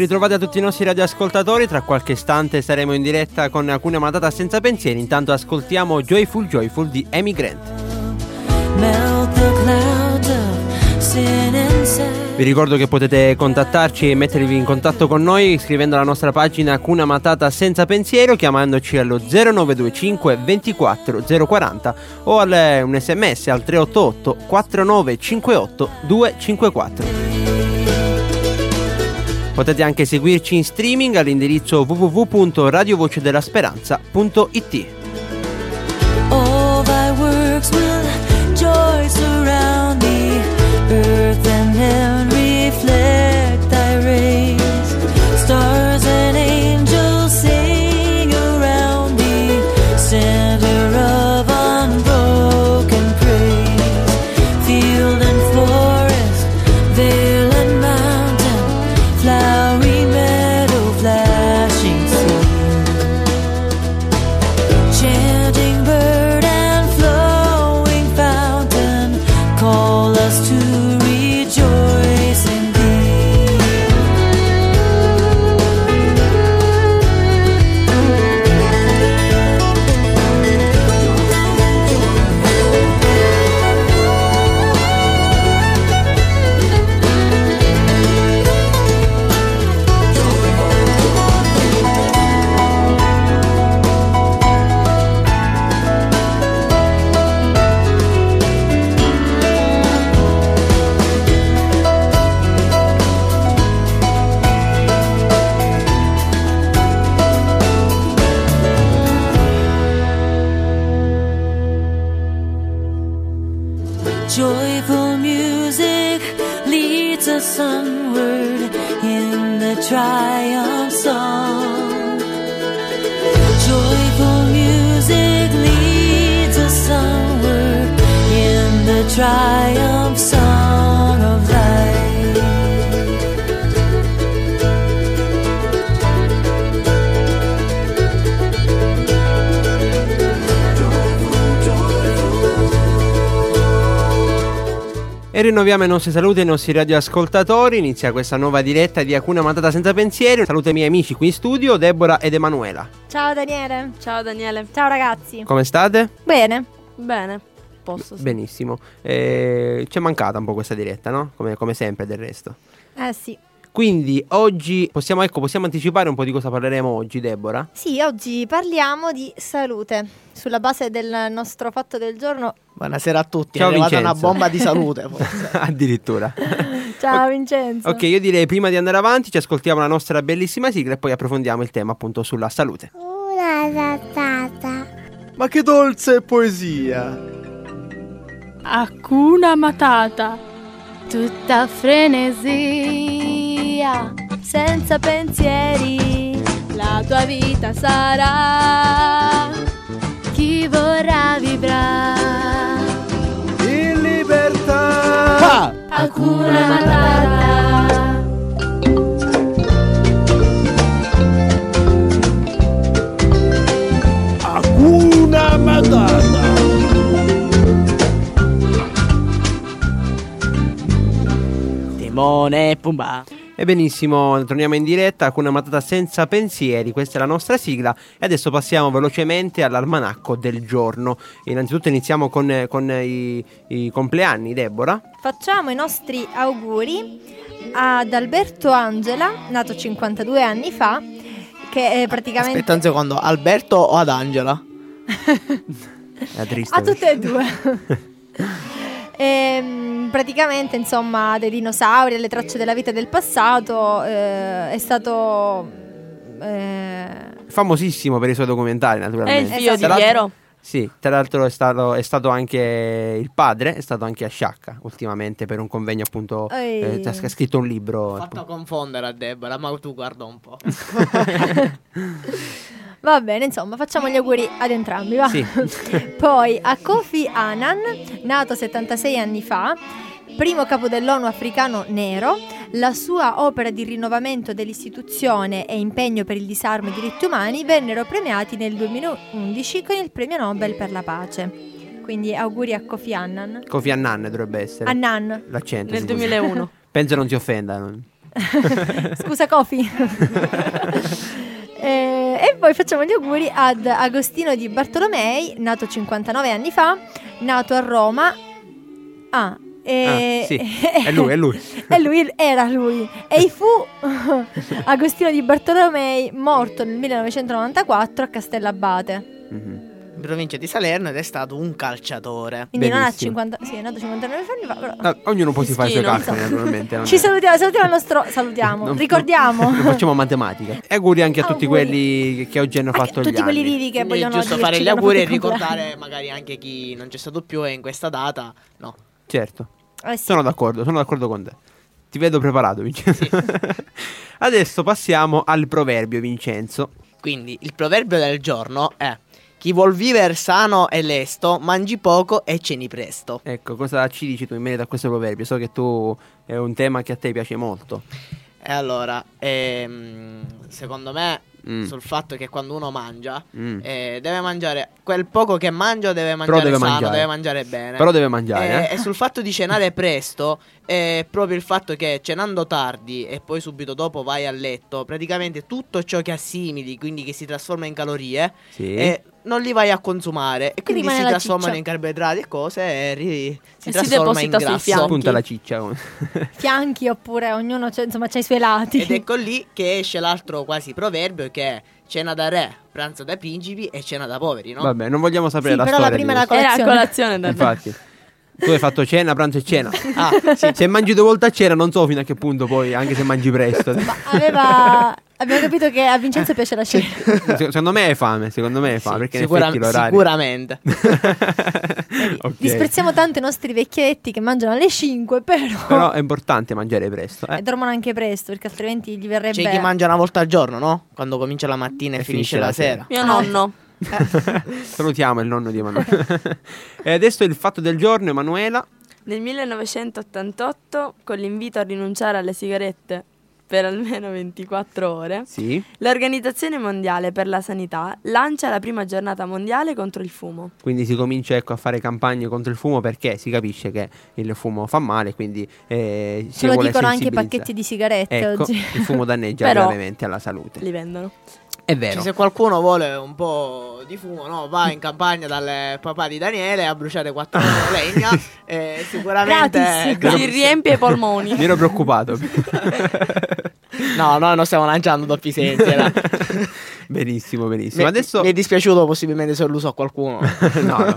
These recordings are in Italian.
ritrovati a tutti i nostri radioascoltatori, tra qualche istante saremo in diretta con alcune Matata senza pensieri, intanto ascoltiamo Joyful Joyful di Amy Grant. Melt the clouds of sin and sad. Vi ricordo che potete contattarci e mettervi in contatto con noi scrivendo alla nostra pagina Cuna Matata senza pensiero chiamandoci allo 0925 24 040 o al, eh, un sms al 388 4958 254. Potete anche seguirci in streaming all'indirizzo www.radiovocedellasperanza.it. Joy surround thee. Earth and heaven rinnoviamo i nostri saluti ai nostri radioascoltatori. Inizia questa nuova diretta di Alcuna Matata senza pensieri. Saluto ai miei amici qui in studio, Deborah ed Emanuela. Ciao Daniele. Ciao Daniele. Ciao ragazzi. Come state? Bene. Bene. Posso. sì. Benissimo. Eh, ci è mancata un po' questa diretta, no? Come, come sempre del resto. Eh sì. Quindi oggi possiamo, ecco, possiamo anticipare un po' di cosa parleremo oggi, Deborah? Sì, oggi parliamo di salute. Sulla base del nostro fatto del giorno. Buonasera a tutti, Ciao, è arrivata Vincenzo. una bomba di salute forse. Addirittura. Ciao Vincenzo. ok, io direi prima di andare avanti ci ascoltiamo la nostra bellissima sigla e poi approfondiamo il tema appunto sulla salute. Una rattata. Ma che dolce poesia! Hakuna Matata. Tutta frenesia, senza pensieri, la tua vita sarà. Chi vorrà vivrà. In libertà! Ah! Hakuna Matata. Hakuna Matata! Timone e Pumba. E benissimo, torniamo in diretta con una matata senza pensieri, questa è la nostra sigla e adesso passiamo velocemente all'almanacco del giorno. Innanzitutto iniziamo con, con i, i compleanni, Deborah. Facciamo i nostri auguri ad Alberto Angela, nato 52 anni fa, che è praticamente... Aspetta un secondo, Alberto o ad Angela? È triste. A tutte e due. Ehm, praticamente, insomma, dei dinosauri, delle tracce della vita e del passato, eh, è stato... eh, Famosissimo per i suoi documentari, È il naturalmente. figlio Esatto. di Piero. Sì, tra l'altro è stato, è stato anche il padre, è stato anche a Sciacca ultimamente per un convegno appunto, eh, ha scritto un libro. Ho fatto confondere a Deborah, ma tu guarda un po'. Va bene, insomma, facciamo gli auguri ad entrambi, va? Sì. Poi a Kofi Annan, nato 76 anni fa, primo capo dell'ONU africano nero, La sua opera di rinnovamento dell'istituzione e impegno per il disarmo e i diritti umani vennero premiati nel 2011 con il premio Nobel per la pace. Quindi auguri a Kofi Annan. Kofi Annan dovrebbe essere. Annan. L'accento. Nel scusa. 2001. Penso non ti offenda. Scusa Kofi. Eh, poi facciamo gli auguri ad Agostino di Bartolomei, nato 59 anni fa, nato a Roma. Ah, e... Ah, sì, è lui, è lui. e lui era lui. E fu Agostino di Bartolomei, morto nel 1994 a Castellabate. Mhm. In provincia di Salerno ed è stato un calciatore. Quindi non ha Benissimo. 50, sì, è nato 59 anni fa, però... Ah, ognuno poi si fa i suoi calcoli, naturalmente. non Ci è- salutiamo, salutiamo il nostro... Salutiamo, non- ricordiamo. Non facciamo matematica. E auguri anche a tutti Auguri. quelli che- che oggi hanno Anche fatto tutti gli quelli anni. vivi che è vogliono giusto fare gli auguri e ricordare magari anche chi non c'è stato più e in questa data. No. Certo. Eh sì. Sono d'accordo, sono d'accordo con te. Ti vedo preparato, Vincenzo. Adesso passiamo al proverbio, Vincenzo. Quindi il proverbio del giorno è chi vuol vivere sano e lesto, mangi poco e ceni presto. Ecco, cosa ci dici tu in merito a questo proverbio? So che tu è un tema che a te piace molto. E allora, ehm, secondo me, Mm. sul fatto che quando uno mangia, Mm. eh, deve mangiare quel poco che mangia, deve mangiare deve sano, mangiare. deve mangiare bene. Però deve mangiare, Eh, eh? E sul fatto di cenare presto, è proprio il fatto che cenando tardi e poi subito dopo vai a letto, praticamente tutto ciò che assimili, quindi che si trasforma in calorie, Sì. eh, non li vai a consumare e quindi si trasformano in carboidrati e cose e ri- si si trasforma in deposita sui grasso. fianchi. Punta la ciccia. Fianchi oppure ognuno c'ha, insomma, c'ha i suoi lati. Ed ecco lì che esce l'altro quasi proverbio che è cena da re, pranzo da principi e cena da poveri, no? Vabbè, non vogliamo sapere Sì, la però la storia. prima di la questo. Era a colazione da Infatti. Tu hai fatto cena, pranzo e cena. Ah, sì. Se mangi due volte a cena, non so fino a che punto poi, anche se mangi presto. Ma aveva... Abbiamo capito che a Vincenzo piace la cena. Se- Secondo me hai fame, secondo me hai fame, Sì, perché sicura- sicuramente. Ok. Disprezziamo tanto i nostri vecchietti che mangiano alle 5, però... Però è importante mangiare presto. E Eh? dormono anche presto, perché altrimenti gli verrebbe... C'è chi mangia una volta al giorno, no? Quando comincia la mattina e, E finisce, finisce la la sera. Mio Ah. nonno. Salutiamo il nonno di Emanuele. e adesso il fatto del giorno, Emanuela. Nel 1988, con l'invito a rinunciare alle sigarette per almeno 24 ore, Sì. l'Organizzazione Mondiale per la Sanità lancia la prima giornata mondiale contro il fumo. Quindi si comincia ecco, a fare campagne contro il fumo perché si capisce che il fumo fa male, quindi eh, si Ce lo vuole dicono anche i pacchetti di sigarette Ecco, oggi. il fumo danneggia gravemente alla salute. Li vendono. È Cioè, vero. se qualcuno vuole un po' di fumo, no? Va in campagna dal papà di Daniele a bruciare quattro legna. e sicuramente. Gratis. gratis. Riempie i polmoni. Mi ero preoccupato. No, no, non stiamo lanciando doppi sensi. era- benissimo, benissimo. Mi, Adesso mi è dispiaciuto possibilmente se ho illuso a qualcuno. no, no.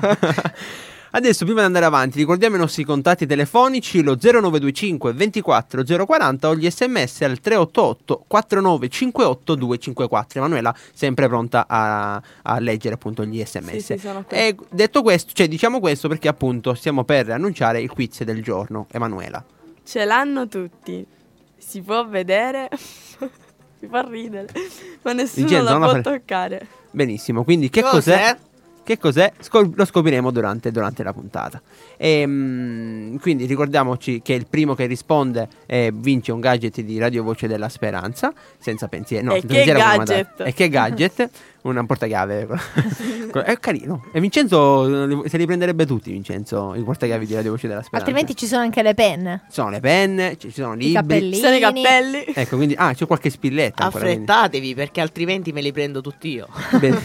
Adesso, prima di andare avanti, ricordiamo i nostri contatti telefonici: lo 0925 24 040 o gli sms al 388 4958 254. Emanuela, sempre pronta a, a leggere appunto gli sms. Sì, sì. E detto questo, cioè diciamo questo perché appunto stiamo per annunciare il quiz del giorno. Emanuela. Ce l'hanno tutti. Si può vedere. Mi fa ridere. Ma nessuno Vincenzo, la può fare- toccare. Benissimo, quindi che cos'è? Che cos'è? Scop- lo scopriremo durante, durante la puntata. Ehm, quindi ricordiamoci che il primo che risponde eh, vince un gadget di Radio Voce della Speranza, senza pensiero. No, E senza che pensiero gadget? mandare- E che gadget? Una portachiave. è carino. E Vincenzo eh, se li prenderebbe tutti, Vincenzo, i portachiavi di Radio Voce della Speranza. Altrimenti ci sono anche le penne, Ci sono le penne, ci sono i libri. cappellini. Ci sono i cappelli. Ecco, quindi... Ah, c'è qualche spilletta ancora. Affrettatevi perché altrimenti me li prendo tutti io. Ben-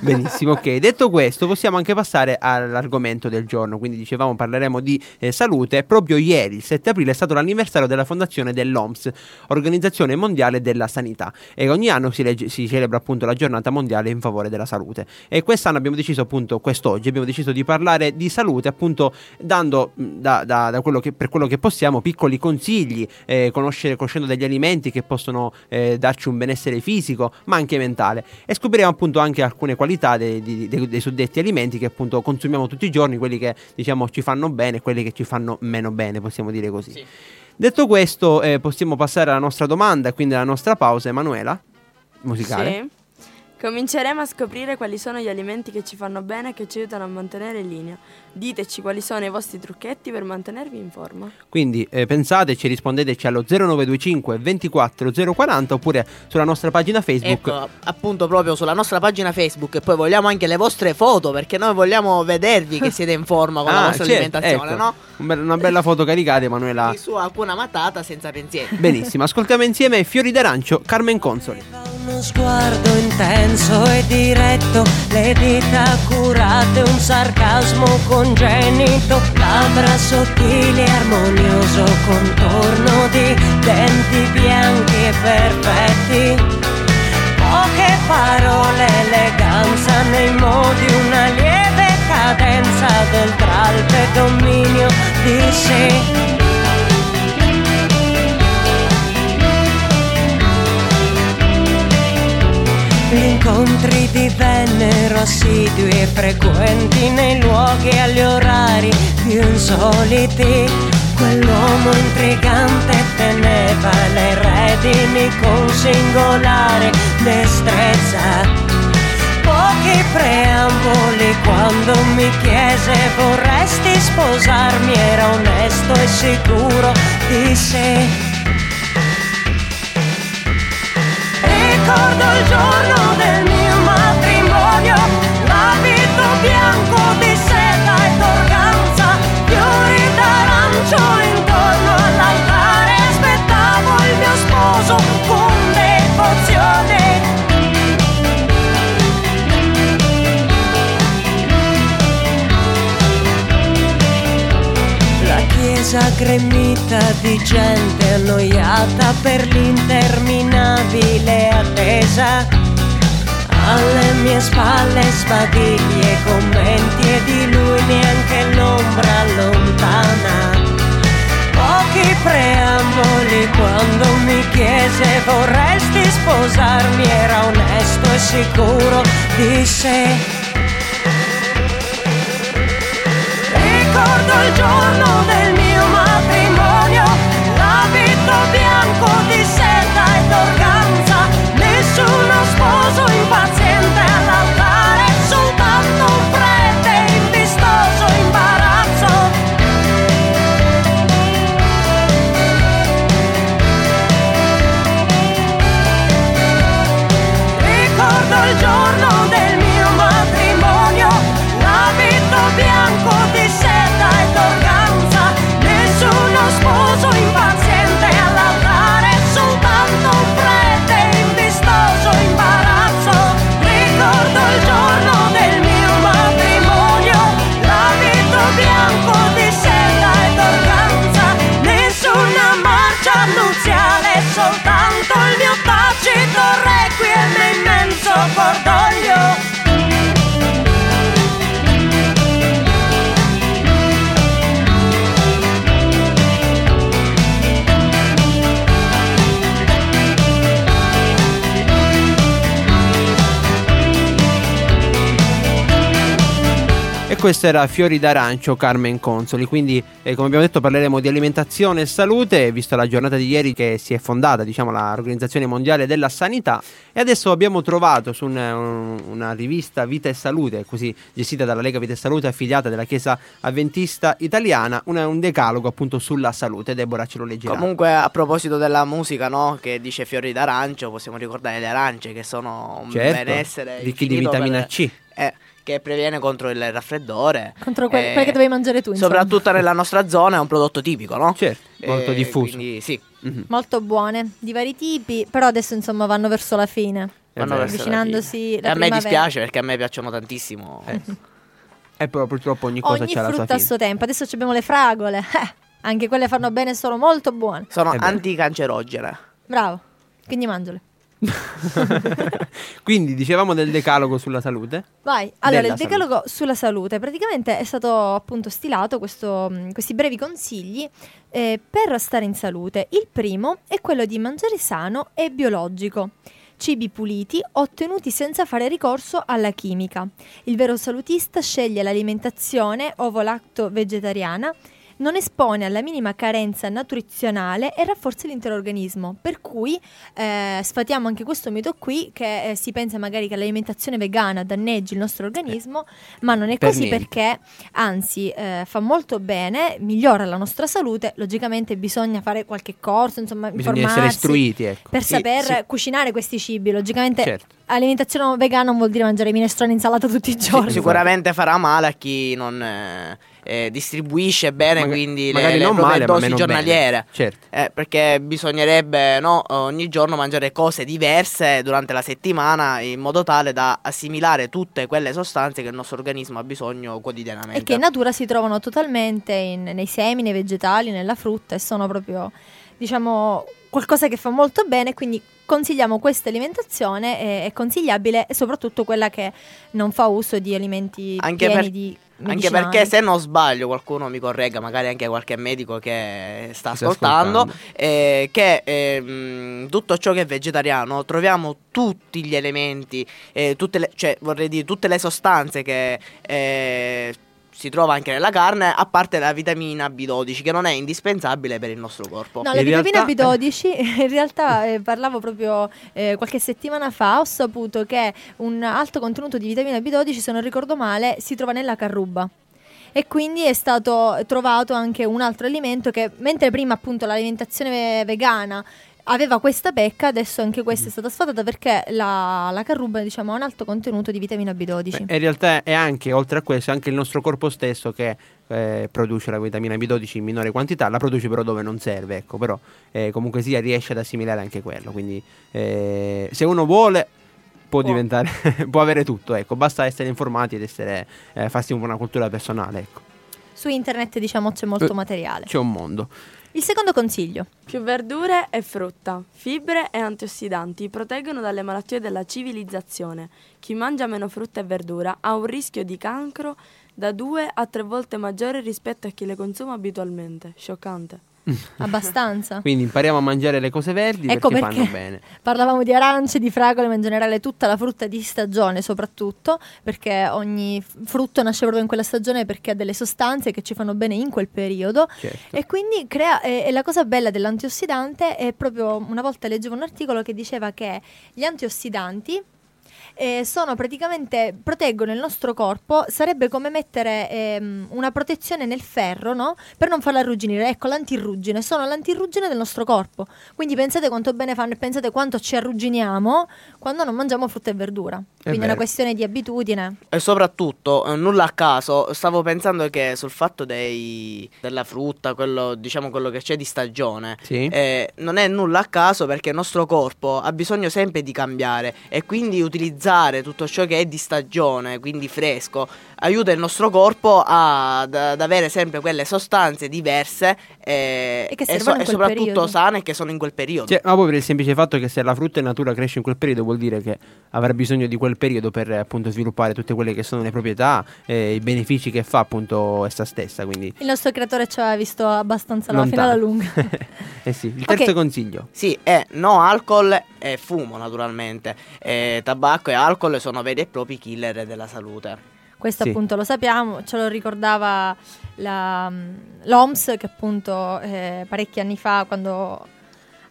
benissimo, ok. Detto questo, possiamo anche passare all'argomento del giorno. Quindi dicevamo parleremo di eh, salute. Proprio ieri, il 7 aprile, è stato l'anniversario della fondazione dell'OMS, Organizzazione Mondiale della Sanità. E ogni anno si, legge- si celebra appunto la giornata mondiale in favore della salute. E quest'anno abbiamo deciso appunto, quest'oggi abbiamo deciso di parlare di salute, appunto dando da, da- da quello che, per quello che possiamo piccoli consigli, eh, conoscere, conoscendo degli alimenti che possono eh, darci un benessere fisico, ma anche mentale. E scopriremo appunto anche alcune qualità dei, di- dei- dei suddetti alimenti che appunto consumiamo tutti i giorni, quelli che diciamo ci fanno bene e quelli che ci fanno meno bene, possiamo dire così. Sì. Detto questo, eh, possiamo passare alla nostra domanda, quindi alla nostra pausa, Emanuela, musicale. Sì. Cominceremo a scoprire quali sono gli alimenti che ci fanno bene e che ci aiutano a mantenere in linea. Diteci quali sono i vostri trucchetti per mantenervi in forma. Quindi eh, pensateci, rispondeteci allo 0925 24 040 oppure sulla nostra pagina Facebook. Ecco, appunto proprio sulla nostra pagina Facebook e poi vogliamo anche le vostre foto perché noi vogliamo vedervi che siete in forma con la Ah, vostra certo, alimentazione, ecco. no? Una bella foto caricata, Emanuela. Su alcuna matata senza pensieri. Benissimo, ascoltiamo insieme Fiori d'arancio, Carmen Consoli. Uno sguardo intenso e diretto, le dita curate, un sarcasmo congenito, labbra sottili, armonioso contorno di denti bianchi e perfetti. Poche parole, eleganza nei modi, una lieve cadenza del tralpe dominio di sé. Gli incontri divennero assidui e frequenti nei luoghi e agli orari più insoliti. Quell'uomo intrigante teneva le redini con singolare destrezza. Pochi preamboli quando mi chiese vorresti sposarmi era onesto e sicuro di sé. Ricordo il giorno del mio chiesa gremita di gente annoiata per l'interminabile attesa. Alle mie spalle sbadigli e commenti e di lui neanche l'ombra lontana. Pochi preamboli quando mi chiese vorresti sposarmi era onesto e sicuro di sé. Ricordo il giorno del mio Questo era Fiori d'arancio, Carmen Consoli. Quindi, eh, come abbiamo detto, parleremo di alimentazione e salute, visto la giornata di ieri che si è fondata, diciamo, l'Organizzazione Mondiale della Sanità. E adesso abbiamo trovato su un- un- una rivista Vita e Salute, così gestita dalla Lega Vita e Salute, affiliata della Chiesa Avventista Italiana, una- un decalogo appunto sulla salute. Deborah ce lo leggerà. Comunque a proposito della musica, no? Che dice fiori d'arancio, possiamo ricordare le arance che sono un certo, benessere ricchi di vitamina per- C. eh, che previene contro il raffreddore. Contro que- Eh, quelle che dovevi mangiare tu, insomma. Soprattutto nella nostra zona è un prodotto tipico, no? Certo, molto Eh, diffuso. Quindi sì. Mhm. Molto buone, di vari tipi, però adesso insomma vanno verso la fine. vanno verso la Avvicinandosi fine. la E a me dispiace perché a me piacciono tantissimo. Eh, E però purtroppo ogni cosa Ogni c'ha la sua frutta a fine. suo tempo. Adesso ci abbiamo le fragole. Eh, anche quelle fanno bene, sono molto buone. Sono anticancerogene. Bravo. Quindi mangiale. Quindi dicevamo del decalogo sulla salute. Vai, allora Della il decalogo sulla salute praticamente è stato appunto stilato questo, mh, questi brevi consigli eh, per stare in salute. Il primo è quello di mangiare sano e biologico. Cibi puliti ottenuti senza fare ricorso alla chimica. Il vero salutista sceglie l'alimentazione ovo-lacto vegetariana non espone alla minima carenza nutrizionale e rafforza l'intero organismo. Per cui eh, sfatiamo anche questo mito qui che eh, si pensa magari che l'alimentazione vegana danneggi il nostro organismo, ma non è Per così niente. perché anzi eh, fa molto bene, migliora la nostra salute. Logicamente bisogna fare qualche corso, insomma, Bisogna essere istruiti, ecco. per Sì, saper sì. cucinare questi cibi. Logicamente Certo. alimentazione vegana non vuol dire mangiare minestrone e insalata tutti i Sì, giorni. sicuramente farà male a chi non eh, eh, distribuisce bene Maga- quindi le, le proprie male, ma dosi meno giornaliere. bene. Certo. Eh, perché bisognerebbe no, ogni giorno mangiare cose diverse durante la settimana in modo tale da assimilare tutte quelle sostanze che il nostro organismo ha bisogno quotidianamente. E che in natura si trovano totalmente in- nei semi, nei vegetali, nella frutta e sono proprio, diciamo, qualcosa che fa molto bene. Quindi consigliamo questa alimentazione, è, è consigliabile e soprattutto quella che non fa uso di alimenti Anche pieni per- di Anche perché se non sbaglio, qualcuno mi corregga, magari anche qualche medico che sta Sta ascoltando, ascoltando. eh, che ehm, tutto ciò che è vegetariano troviamo tutti gli elementi, eh, tutte le, cioè vorrei dire tutte le sostanze che eh, si trova anche nella carne, a parte la vitamina B12 che non è indispensabile per il nostro corpo. No, la In vitamina realtà- B12, in realtà eh, parlavo proprio eh, qualche settimana fa, ho saputo che un alto contenuto di vitamina B12, se non ricordo male, si trova nella carruba. E quindi è stato trovato anche un altro alimento che, mentre prima appunto l'alimentazione ve- vegana aveva questa pecca, adesso anche questa è stata sfatata perché la, la carruba diciamo, ha un alto contenuto di vitamina B12. Beh, in realtà è anche, oltre a questo, anche il nostro corpo stesso che eh, produce la vitamina B12 in minore quantità, la produce però dove non serve, ecco, però eh, comunque sia riesce ad assimilare anche quello, quindi eh, se uno vuole può, Può. diventare, può avere tutto, ecco, basta essere informati ed essere, eh, farsi una cultura personale, ecco, Su internet diciamo c'è molto Eh, materiale. c'è un mondo. Il secondo consiglio. Più verdure e frutta, fibre e antiossidanti proteggono dalle malattie della civilizzazione. Chi mangia meno frutta e verdura ha un rischio di cancro da due a tre volte maggiore rispetto a chi le consuma abitualmente. Scioccante. Abbastanza. Quindi impariamo a mangiare le cose verdi Ecco perché, perché fanno bene. parlavamo di arance, di fragole, ma in generale tutta la frutta di stagione soprattutto, perché ogni frutto nasce proprio in quella stagione perché ha delle sostanze che ci fanno bene in quel periodo Certo. e quindi crea, e, e la cosa bella dell'antiossidante è proprio, una volta leggevo un articolo che diceva che gli antiossidanti eh, sono praticamente proteggono il nostro corpo, sarebbe come mettere ehm, una protezione nel ferro, no? Per non farla arrugginire. Ecco, l'antirruggine, sono l'antirruggine del nostro corpo. Quindi pensate quanto bene fanno e pensate quanto ci arrugginiamo quando non mangiamo frutta e verdura. Quindi è una vero. questione di abitudine. E soprattutto, eh, nulla a caso, stavo pensando che sul fatto dei, della frutta, quello, diciamo quello che c'è di stagione, Sì. eh, non è nulla a caso perché il nostro corpo ha bisogno sempre di cambiare e quindi utilizzare tutto ciò che è di stagione, quindi fresco, aiuta il nostro corpo ad, ad avere sempre quelle sostanze diverse eh, E che e, servono in e soprattutto periodo. sane che sono in quel periodo. Cioè, ma poi per il semplice fatto che se la frutta in natura cresce in quel periodo vuol dire che avrà bisogno di quel periodo per appunto sviluppare tutte quelle che sono le proprietà e i benefici che fa appunto essa stessa. Quindi Il nostro creatore ci aveva visto abbastanza la fino alla lontano. lunga. eh sì, il terzo Ok. consiglio. Sì, è no alcol e fumo naturalmente. E tabacco e alcol sono veri e propri killer della salute. Questo Sì. appunto lo sappiamo, ce lo ricordava la, mm, l'OMS che appunto eh, parecchi anni fa quando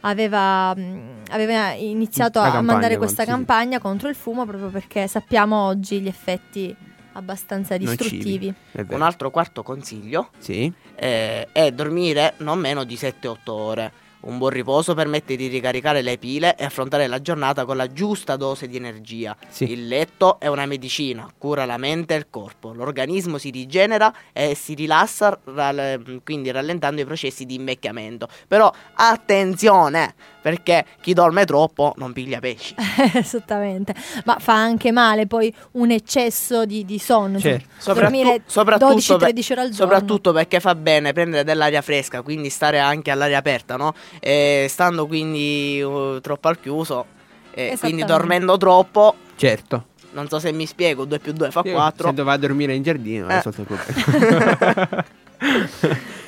aveva, mm, aveva iniziato La a campagna mandare questa sì. campagna contro il fumo proprio perché sappiamo oggi gli effetti abbastanza distruttivi. Un altro quarto consiglio Sì. eh, è dormire non meno di 7-8 ore. Un buon riposo permette di ricaricare le pile e affrontare la giornata con la giusta dose di energia. Sì. Il letto è una medicina, cura la mente e il corpo. L'organismo si rigenera e si rilassa, quindi rallentando i processi di invecchiamento. Però attenzione, perché chi dorme troppo non piglia pesci. Esattamente, ma fa anche male poi un eccesso di, di sonno. Certo. Soprattu- dormire soprattutto 12-13 per- ore al giorno. Soprattutto perché fa bene prendere dell'aria fresca, quindi stare anche all'aria aperta, no? E stando quindi uh, troppo al chiuso, e quindi dormendo troppo, Certo. non so se mi spiego, 2 più 2 fa Io 4. Se doveva dormire in giardino, Eh. quello.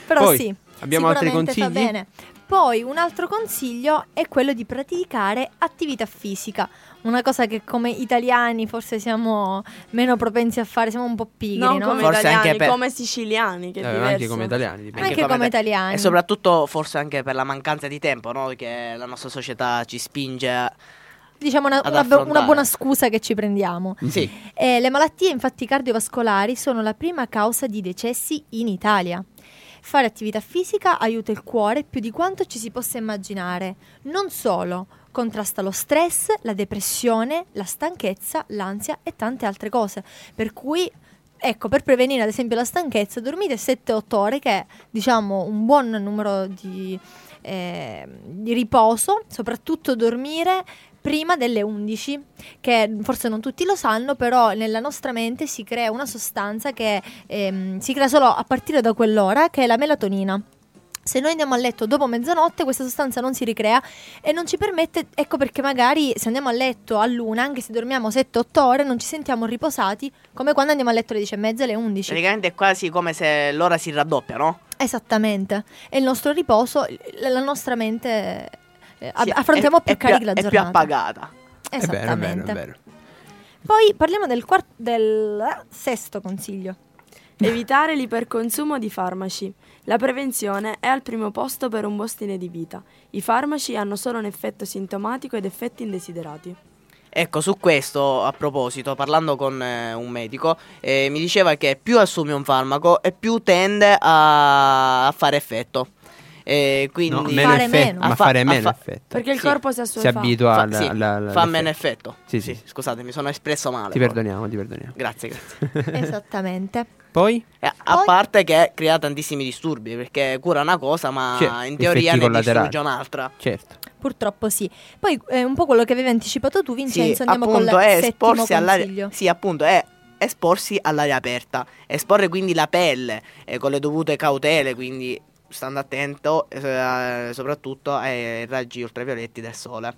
Però Poi, sì, abbiamo altri consigli? bene. Poi un altro consiglio è quello di praticare attività fisica, una cosa che come italiani forse siamo meno propensi a fare, siamo un po' pigri, non no? come Forse italiani, anche per- come siciliani, che Eh, anche come italiani. dipende. Anche come italiani. E soprattutto forse anche per la mancanza di tempo, no? Che la nostra società ci spinge a... Diciamo una, una- una buona scusa che ci prendiamo. Sì, Eh, le malattie infatti cardiovascolari sono la prima causa di decessi in Italia. Fare attività fisica aiuta il cuore più di quanto ci si possa immaginare. Non solo, contrasta lo stress, la depressione, la stanchezza, l'ansia e tante altre cose. Per cui, ecco, per prevenire ad esempio la stanchezza, dormite 7-8 ore, che è diciamo un buon numero di, eh, di riposo, soprattutto dormire prima delle 11, che forse non tutti lo sanno, però nella nostra mente si crea una sostanza che ehm, si crea solo a partire da quell'ora, che è la melatonina. Se noi andiamo a letto dopo mezzanotte, questa sostanza non si ricrea e non ci permette, ecco perché magari se andiamo a letto a luna, anche se dormiamo 7-8 ore, non ci sentiamo riposati come quando andiamo a letto alle 10 e mezza, alle 11. praticamente è quasi come se l'ora si raddoppia, no? Esattamente. E il nostro riposo, la nostra mente, eh, Sì, affrontiamo è- più è carichi la È più giornata. appagata. È vero, è Esattamente. vero, è vero. Poi parliamo del, quart- del sesto consiglio. Evitare l'iperconsumo di farmaci. La prevenzione è al primo posto per un buon stile di vita. I farmaci hanno solo un effetto sintomatico ed effetti indesiderati. Ecco, su questo, a proposito, parlando con eh, un medico, eh, mi diceva che più assumi un farmaco e più tende a, a fare effetto. E quindi No, meno Fare effetto, meno. ma fa- fare meno fa- effetto. Perché il Sì. corpo si Si abitua fa, al, sì, al- al- fa meno effetto. Sì, sì. Scusate, mi sono espresso male. Ti però. perdoniamo, ti perdoniamo. Grazie, grazie. Esattamente. Poi? Eh, a Poi- parte che crea tantissimi disturbi, perché cura una cosa, ma Sì, in teoria ne distrugge un'altra. Certo. Purtroppo sì. Poi è un po' quello che avevi anticipato tu, Vincenzo. Sì, Andiamo appunto, con il è settimo esporsi all'aria. consiglio. Sì, appunto, è esporsi all'aria aperta. Esporre quindi la pelle eh, con le dovute cautele, quindi stando attento eh, soprattutto ai raggi ultravioletti del sole,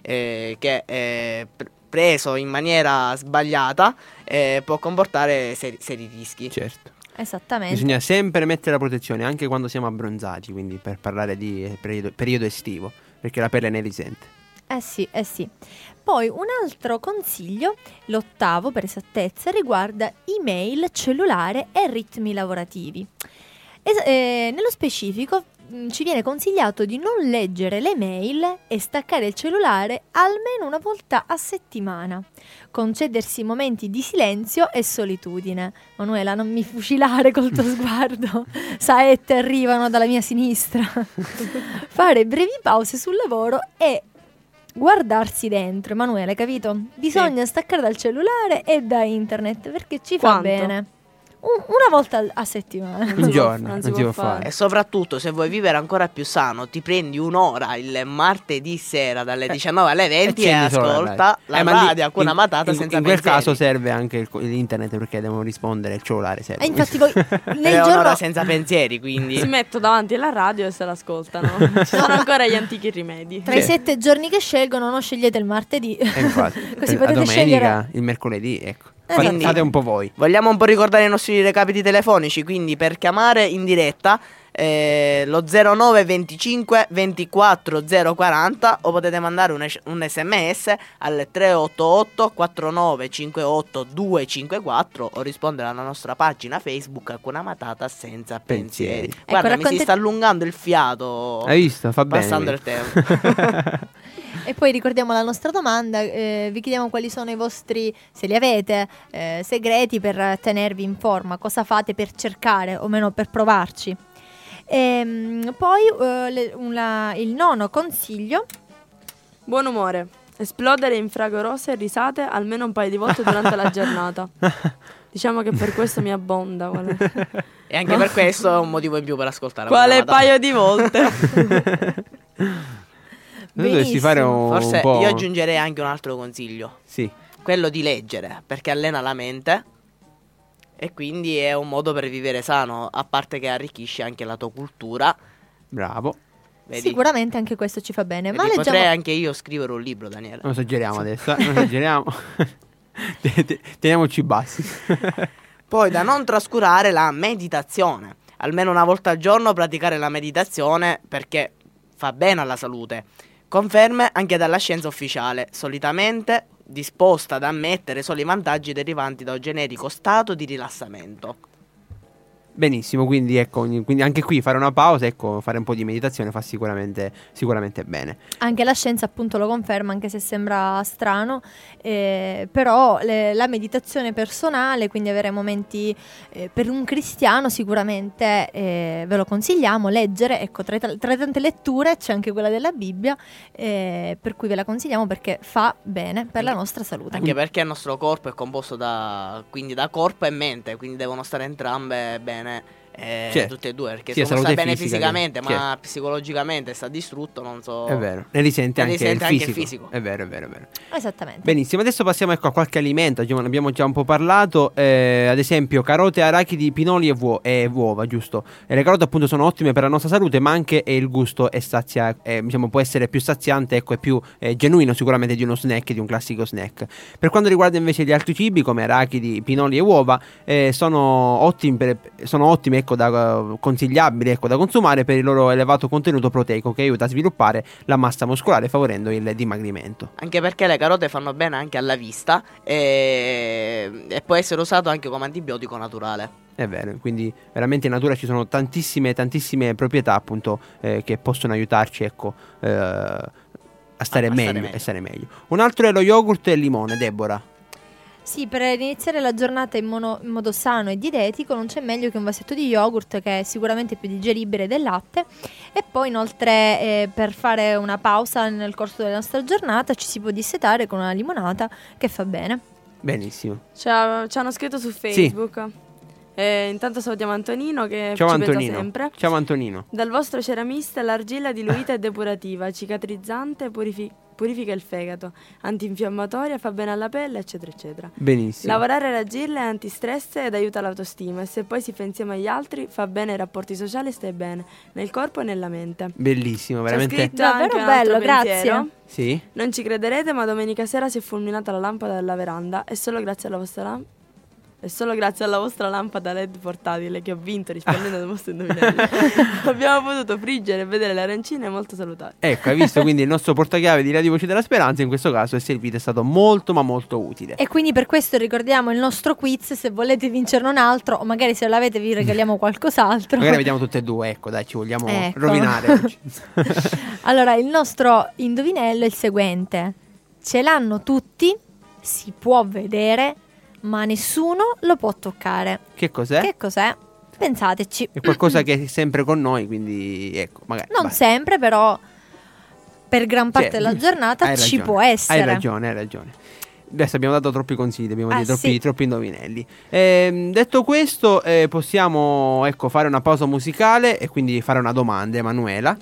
eh, che eh, pr- preso in maniera sbagliata eh, può comportare seri, seri rischi. Certo. Esattamente. Bisogna sempre mettere la protezione, anche quando siamo abbronzati, quindi per parlare di eh, periodo, periodo estivo, perché la pelle ne risente. Eh sì, eh sì. Poi un altro consiglio, l'ottavo per esattezza, riguarda email, cellulare e ritmi lavorativi. Es- eh, nello specifico mh, ci viene consigliato di non leggere le mail e staccare il cellulare almeno una volta a settimana. Concedersi momenti di silenzio e solitudine. Manuela, non mi fucilare col tuo sguardo. Saette arrivano dalla mia sinistra. Fare brevi pause sul lavoro e guardarsi dentro. Emanuele, hai capito? Bisogna staccare dal cellulare e da internet perché ci fa Quanto? bene. Un- una volta a settimana. Un si giorno, non non si si può può fare. fare. E soprattutto se vuoi vivere ancora più sano, ti prendi un'ora il martedì sera dalle 19 alle 20 e, solo ascolta la Eh, ma lì- radio con una in- matata in, senza In quel pensieri. caso serve anche il, l'internet perché devono rispondere, il cellulare serve. E infatti voi nel è un'ora giorno senza pensieri, quindi Si metto davanti alla radio e se l'ascoltano. Ci sono ancora gli antichi rimedi. tra i sette giorni che scelgono non scegliete il martedì. E infatti, Così la potete domenica, scegliere il mercoledì, ecco. Fate, fate un po' voi. Vogliamo un po' ricordare i nostri recapiti telefonici, quindi per chiamare in diretta eh, lo 0925 24 040 o potete mandare un, es- un sms al 388 4958 254 o rispondere alla nostra pagina Facebook Alcuna Matata senza pensieri. Pensieri. Guarda, mi racconte- si sta allungando il fiato Hai visto? Fa bene. passando il tempo. E poi ricordiamo la nostra domanda, eh, vi chiediamo quali sono i vostri, se li avete, eh, segreti per tenervi in forma, cosa fate per cercare o meno per provarci. Ehm, poi eh, le- una- il nono consiglio, Buon umore. Esplodere in fragorose risate almeno un paio di volte durante la giornata. Diciamo che per questo mi abbonda. Quale, e anche per questo è un motivo in più per ascoltare. quale paio di volte? Dovresti fare un, Forse un po'... io aggiungerei anche un altro consiglio. Sì. quello di leggere, perché allena la mente e quindi è un modo per vivere sano, a parte che arricchisce anche la tua cultura. Bravo. Vedi? sicuramente anche questo ci fa bene. Ma leggiamo... Potrei anche io scrivere un libro, Daniele. Non esageriamo adesso, eh, non esageriamo. Te- te- Teniamoci bassi. Poi da non trascurare la meditazione. Almeno una volta al giorno praticare la meditazione perché fa bene alla salute. Conferme anche dalla scienza ufficiale, solitamente disposta ad ammettere solo i vantaggi derivanti da un generico stato di rilassamento. Benissimo, quindi ecco, quindi anche qui fare una pausa, ecco, fare un po' di meditazione fa sicuramente, sicuramente bene. Anche la scienza appunto lo conferma, anche se sembra strano, eh, però le- la meditazione personale, quindi avere momenti eh, per un cristiano sicuramente eh, ve lo consigliamo, leggere, ecco tra, tra tante letture c'è anche quella della Bibbia, eh, per cui ve la consigliamo perché fa bene per la nostra salute. Anche perché il nostro corpo è composto da, quindi da corpo e mente, quindi devono stare entrambe bene. it eh, Certo. tutte e due perché se uno sta bene fisica che- fisicamente ma certo. psicologicamente sta distrutto non so È vero, ne risente, Ne anche, risente il anche il fisico. È vero, è vero, è vero. Esattamente. Benissimo, adesso passiamo ecco, a qualche alimento, ne abbiamo già un po' parlato, eh, ad esempio carote, arachidi, pinoli e, vuo- e uova, giusto? E le carote appunto sono ottime per la nostra salute, ma anche eh, il gusto è sazia- eh, diciamo, può essere più saziante ecco, e più eh, genuino sicuramente di uno snack, di un classico snack. Per quanto riguarda invece gli altri cibi come arachidi, pinoli e uova, eh, sono ottimi, per- sono ottimi ecco, da, consigliabili ecco, da consumare per il loro elevato contenuto proteico che aiuta a sviluppare la massa muscolare favorendo il dimagrimento. anche perché le carote fanno bene anche alla vista e, e può essere usato anche come antibiotico naturale È vero, quindi veramente in natura ci sono tantissime, tantissime proprietà appunto eh, che possono aiutarci ecco, eh, a, stare A- a meglio, stare meglio. e stare meglio. Un altro è lo yogurt e il limone, Deborah. Sì, per iniziare la giornata in, mono- in modo sano e dietetico non c'è meglio che un vasetto di yogurt che è sicuramente più digeribile del latte e poi inoltre eh, per fare una pausa nel corso della nostra giornata ci si può dissetare con una limonata che fa bene. Benissimo. Ci, ha- ci hanno scritto su Facebook. Eh, intanto salutiamo Antonino che Ciao ci pensa Antonino. sempre. Ciao Antonino. Dal vostro ceramista l'argilla diluita e depurativa, cicatrizzante, purifi- purifica il fegato, antinfiammatoria, fa bene alla pelle, eccetera, eccetera. Benissimo. Lavorare a raggirla è antistress ed aiuta l'autostima e se poi si fa insieme agli altri fa bene ai rapporti sociali e stai bene, nel corpo e nella mente. Bellissimo, C'è veramente. scritto Davvero anche un altro bello, grazie. pensiero. Sì. Non ci crederete, ma domenica sera si è fulminata la lampada della veranda e solo grazie alla vostra lampada. E solo grazie alla vostra lampada LED portatile che ho vinto rispondendo al vostro indovinello. Abbiamo potuto friggere e vedere le arancine molto salutari. Ecco, hai visto quindi il nostro portachiave di Radio Voce della Speranza in questo caso è servito, è stato molto ma molto utile. E quindi per questo ricordiamo il nostro quiz, se volete vincerne un altro o magari se l'avete vi regaliamo qualcos'altro. Magari vediamo tutte e due, ecco, dai, ci vogliamo Ecco. rovinare oggi. Allora, il nostro indovinello è il seguente. Ce l'hanno tutti, si può vedere, ma nessuno lo può toccare. che cos'è? Che cos'è? Pensateci. È qualcosa che è sempre con noi, quindi ecco, magari. Non vai. sempre, però per gran parte Sì, della giornata hai ci ragione, può essere. Hai ragione, hai ragione. Adesso abbiamo dato troppi consigli, abbiamo Ah, detto troppi, sì. troppi indovinelli. Ehm, detto questo, eh, possiamo ecco, fare una pausa musicale e quindi fare una domanda, Emanuela.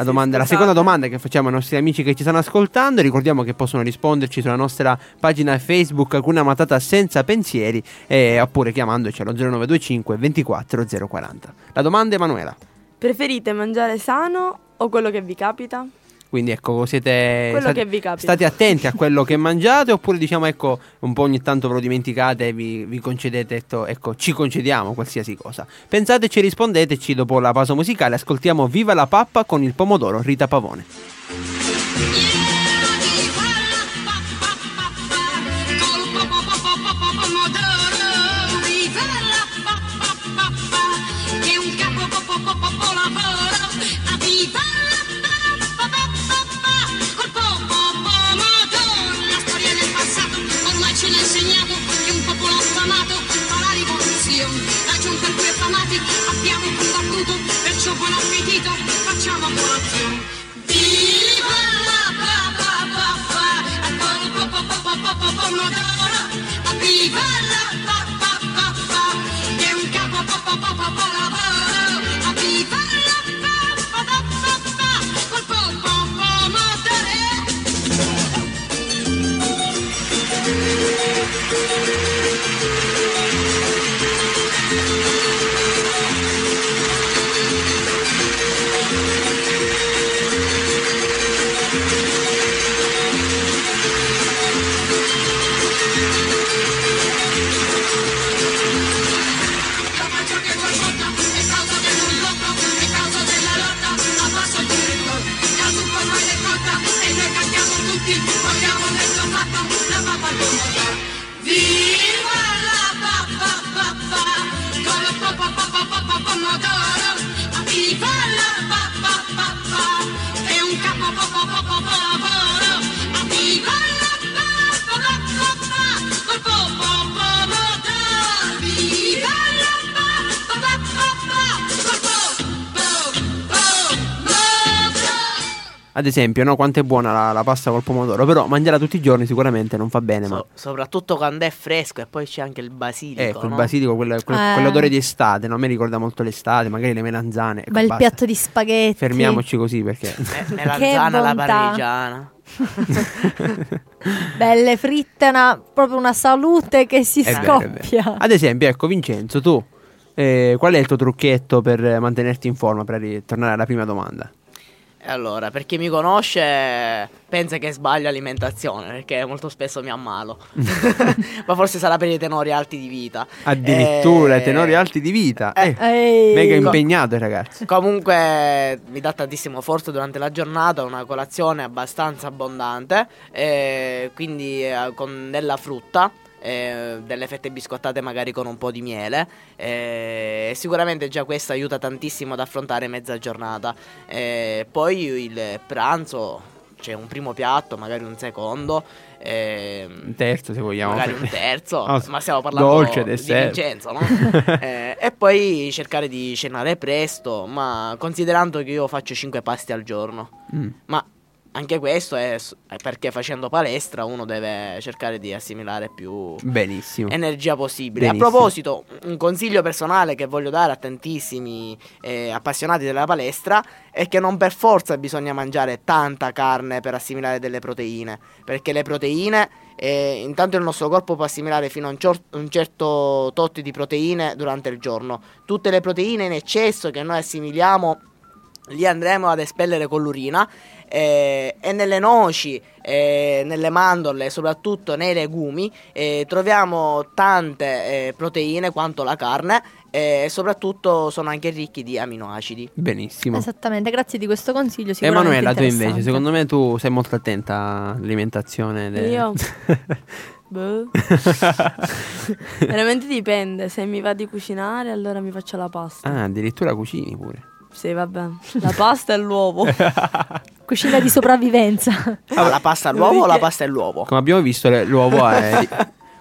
La, Sì, domanda, la scusate. seconda domanda che facciamo ai nostri amici che ci stanno ascoltando, ricordiamo che possono risponderci sulla nostra pagina Facebook Alcuna Matata Senza Pensieri eh, oppure chiamandoci allo 0925 24 040. La domanda Emanuela. Preferite mangiare sano o quello che vi capita? Quindi ecco, siete Quello state, che vi capita. state attenti a quello che mangiate oppure diciamo ecco, un po' ogni tanto ve lo dimenticate e vi, vi concedete, ecco, ecco, ci concediamo qualsiasi cosa. Pensateci e rispondeteci dopo la pausa musicale, ascoltiamo Viva la pappa con il pomodoro Rita Pavone. Pomodoro, viva ad esempio, no, quanto è buona la, la pasta col pomodoro, però mangiarla tutti i giorni sicuramente non fa bene, ma So- soprattutto quando è fresco e poi c'è anche il basilico. ecco, il no? basilico, quel- quel- Eh. quell'odore di estate, no? a me ricorda molto l'estate, magari le melanzane. Ecco, Bel basta. piatto di spaghetti. Fermiamoci così perché Me- melanzana alla bontà. parmigiana. Belle fritte, una- proprio una salute che si È vero, è vero. scoppia. Ad esempio, ecco, Vincenzo, tu eh, qual è il tuo trucchetto per eh, mantenerti in forma? Per ri- tornare alla prima domanda. E allora, per chi mi conosce, pensa che sbaglio alimentazione perché molto spesso mi ammalo. Ma forse sarà per i tenori alti di vita. Addirittura Eh, tenori alti di vita. eh, Eh, mega impegnato, ragazzi. Comunque mi dà tantissimo forza durante la giornata, una colazione abbastanza abbondante, eh, quindi eh, con della frutta, eh, delle fette biscottate magari con un po' di miele, eh, sicuramente già questo aiuta tantissimo ad affrontare mezza giornata. Eh, poi il pranzo, c'è un primo piatto, magari un secondo. ehm, Un terzo, se vogliamo. magari un terzo, Oh, ma stiamo parlando dolce, di. Vincenzo, no? Eh, e poi cercare di cenare presto, ma considerando che io faccio 5 pasti al giorno. Mm. Ma anche questo è, perché facendo palestra uno deve cercare di assimilare più Benissimo. energia possibile. Benissimo. A proposito, un consiglio personale che voglio dare a tantissimi eh, appassionati della palestra è che non per forza bisogna mangiare tanta carne per assimilare delle proteine, perché le proteine, eh, intanto il nostro corpo può assimilare fino a un, cior- un certo tot di proteine durante il giorno. Tutte le proteine in eccesso che noi assimiliamo li andremo ad espellere con l'urina eh, e nelle noci, eh, nelle mandorle e soprattutto nei legumi eh, troviamo tante eh, proteine quanto la carne eh, e soprattutto sono anche ricchi di aminoacidi. Benissimo. Esattamente, grazie di questo consiglio. Emanuela, tu invece, secondo me tu sei molto attenta all'alimentazione. de- Io? Boh. Veramente dipende. Se mi va di cucinare, allora mi faccio la pasta. ah, addirittura cucini pure. Sì, vabbè. La pasta e l'uovo. Cucina di sopravvivenza. Ah, la pasta all'uovo o la pasta e l'uovo? Come abbiamo visto, le- l'uovo è.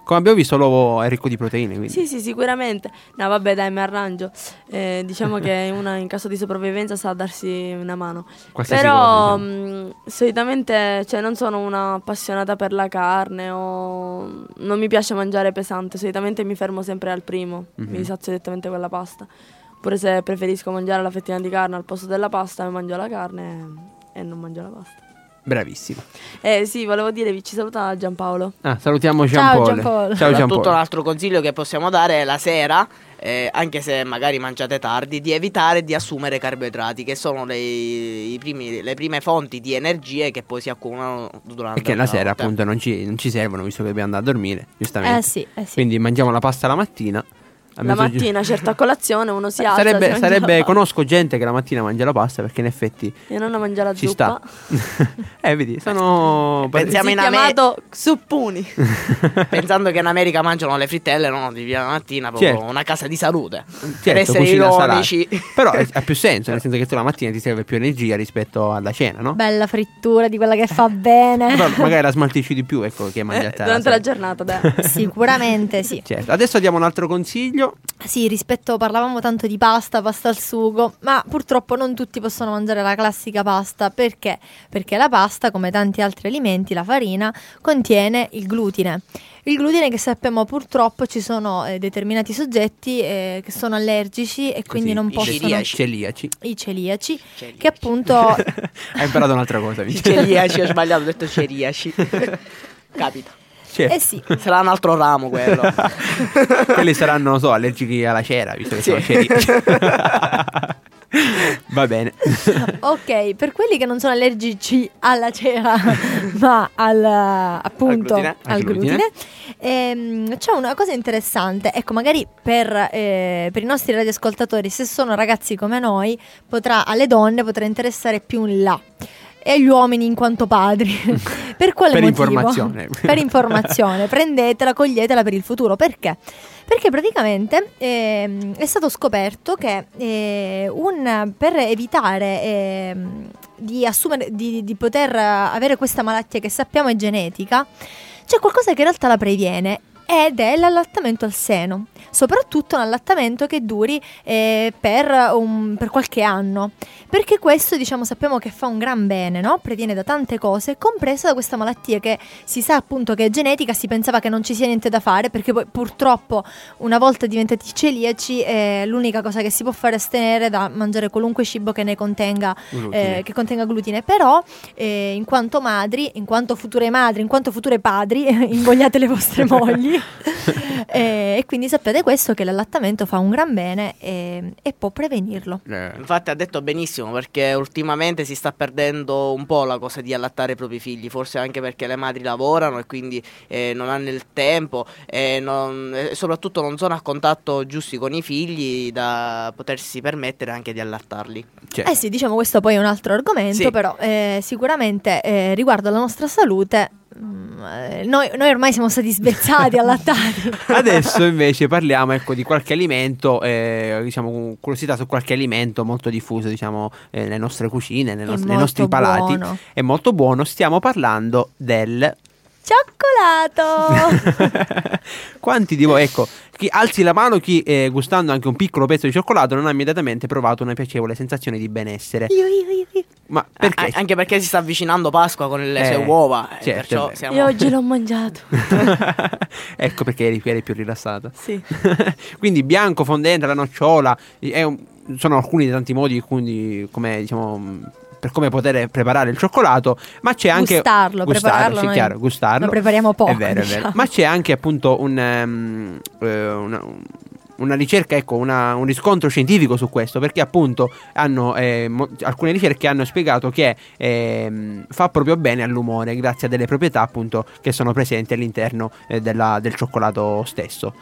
Come abbiamo visto, l'uovo è ricco di proteine. Quindi. Sì, sì, sicuramente. No, vabbè, dai, mi arrangio. Eh, diciamo che una in caso di sopravvivenza sa darsi una mano. Qualsiasi Però cosa, diciamo. mh, solitamente, cioè, non sono una appassionata per la carne o non mi piace mangiare pesante. Solitamente mi fermo sempre al primo. Mhm. Mi sazio direttamente con la pasta. Oppure se preferisco mangiare la fettina di carne al posto della pasta, mi mangio la carne e non mangio la pasta. Bravissimo. Eh sì, volevo dire, ci saluta Giampaolo. Ah, salutiamo Ciao, Giampaolo. Giampaolo. Ciao Soprattutto un Giampaolo. altro consiglio che possiamo dare è la sera, eh, anche se magari mangiate tardi, di evitare di assumere carboidrati, che sono le, i primi- le prime fonti di energie che poi si accumulano durante Perché la sera notte. appunto non ci, non ci servono visto che dobbiamo andare a dormire, giustamente. Eh sì, eh sì. Quindi mangiamo la pasta la mattina. La mattina, certo, a colazione uno si alza. sarebbe, si la sarebbe- conosco gente che la mattina mangia la pasta perché in effetti Mia nonna mangia la ci zuppa. sta. eh, vedi, sono Pensiamo in Ame- chiamato suppuni. Pensando che in America mangiano le frittelle, no? Di via la mattina, proprio Certo. una casa di salute. per Certo, essere cucina ironici. Però ha più senso, nel senso che tu la mattina ti serve più energia rispetto alla cena, no? Bella frittura di quella che fa bene. Però magari la smaltisci di più, ecco, che mangi a te Eh, Durante la sera. giornata, dai. Sicuramente sì. Certo. Adesso diamo un altro consiglio. Sì, rispetto parlavamo tanto di pasta, pasta al sugo, ma purtroppo non tutti possono mangiare la classica pasta, perché? Perché la pasta, come tanti altri alimenti, la farina, contiene il glutine. Il glutine che sappiamo purtroppo ci sono eh, determinati soggetti eh, che sono allergici e quindi Così, non i possono celiaci. Celiaci. i celiaci Celiaci. che appunto Hai imparato un'altra cosa, I celiaci, ho sbagliato, ho detto celiaci. Capita. Certo. eh sì, Sarà un altro ramo quello. Quelli saranno, non so, allergici alla cera, visto che Sì. sono celiaci. Va bene. Ok, per quelli che non sono allergici alla cera, ma al, appunto glutine. al Al glutine, glutine. ehm, c'è una cosa interessante. Ecco, magari per, eh, per i nostri radioascoltatori, se sono ragazzi come noi, potrà, alle donne potrà interessare più in là. E agli uomini in quanto padri. per quale Per motivo? informazione. per informazione. Prendetela, coglietela per il futuro. Perché? Perché praticamente ehm, è stato scoperto che eh, un- per evitare ehm, di, assumere, di, di poter avere questa malattia che sappiamo è genetica, c'è qualcosa che in realtà la previene ed è l'allattamento al seno, soprattutto un allattamento che duri eh, per, un- per qualche anno, perché questo diciamo sappiamo che fa un gran bene, no? previene da tante cose, compresa da questa malattia che si sa appunto che è genetica, si pensava che non ci sia niente da fare, perché poi purtroppo una volta diventati celiaci eh, l'unica cosa che si può fare è astenere da mangiare qualunque cibo che ne contenga Glutine. eh, che contenga glutine, però eh, in quanto madri, in quanto future madri, in quanto future padri, invogliate le vostre mogli eh, e quindi sappiate questo che l'allattamento fa un gran bene e, e può prevenirlo. Eh, Infatti ha detto benissimo perché ultimamente si sta perdendo un po' la cosa di allattare i propri figli, forse anche perché le madri lavorano e quindi eh, non hanno il tempo e, non- e soprattutto non sono a contatto giusti con i figli da potersi permettere anche di allattarli. cioè, Eh sì, diciamo questo poi è un altro argomento, Sì. però eh, sicuramente eh, riguardo alla nostra salute, eh, noi, noi ormai siamo stati svezzati, allattati. Adesso invece parliamo ecco, di qualche alimento, eh, diciamo curiosità su qualche alimento molto diffuso diciamo, eh, nelle nostre cucine, nei, nostri- nei nostri palati. buono. È molto buono, stiamo parlando del... Cioccolato! Quanti di voi, ecco, chi alzi la mano chi eh, gustando anche un piccolo pezzo di cioccolato non ha immediatamente provato una piacevole sensazione di benessere. Io, io, io. Ma perché? A- anche perché si sta avvicinando Pasqua con le Eh, sue uova, eh, certo, vero. siamo... Io oggi l'ho mangiato. ecco perché eri, eri più rilassata. Sì. quindi bianco, fondente, la nocciola, è un- sono alcuni dei tanti modi quindi, come, diciamo, per come poter preparare il cioccolato, ma c'è anche Gustarlo, prepararlo sì, noi chiaro, gustarlo. lo prepariamo poco, È vero, è vero. diciamo. Ma c'è anche appunto un, ehm, eh, una, una ricerca, ecco, una- un riscontro scientifico su questo, perché appunto hanno, eh, mo- alcune ricerche hanno spiegato che ehm, fa proprio bene all'umore grazie a delle proprietà appunto che sono presenti all'interno eh, della- del cioccolato stesso.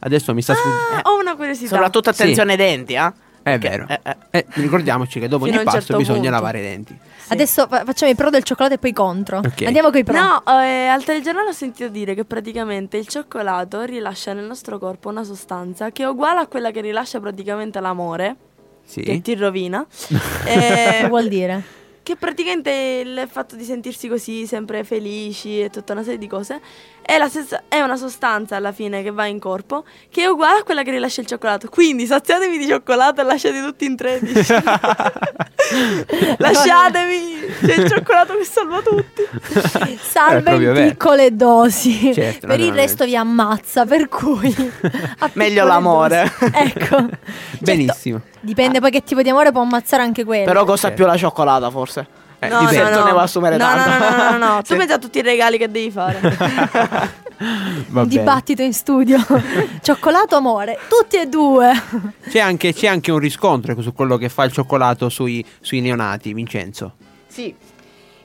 Adesso mi sta sfuggendo. Ah, ho una curiosità. Soprattutto Sì. attenzione ai denti, eh? È Perché- vero. eh, eh. Eh, ricordiamoci che dopo Fino ogni pasto certo bisogna punto. lavare i denti. Sì. Adesso fa- facciamo i pro del cioccolato e poi i contro. Ok. Andiamo con i pro. No, eh, al telegiornale ho sentito dire che praticamente il cioccolato rilascia nel nostro corpo una sostanza che è uguale a quella che rilascia praticamente l'amore, Sì. che ti rovina. Che eh, vuol dire? che praticamente il fatto di sentirsi così sempre felici e tutta una serie di cose è, la stessa- è una sostanza alla fine che va in corpo che è uguale a quella che rilascia il cioccolato. Quindi saziatevi di cioccolato e lasciate tutti in 13. Lasciatemi! C'è il cioccolato che salva tutti. Salva in vero. piccole dosi. Certo, per il resto vi ammazza, per cui Meglio l'amore. dosi. Ecco. Benissimo. Certo, dipende poi che tipo di amore può ammazzare anche quello. Però costa Certo. più la cioccolata, forse. Eh, No, dipende. Se tu ne vuoi assumere no, no, tanto. no, no, no, no. Tu Se- pensa a tutti i regali che devi fare. Va bene. dibattito in studio. Cioccolato amore, tutti e due. C'è anche, c'è anche un riscontro su quello che fa il cioccolato sui, sui neonati, Vincenzo. Sì.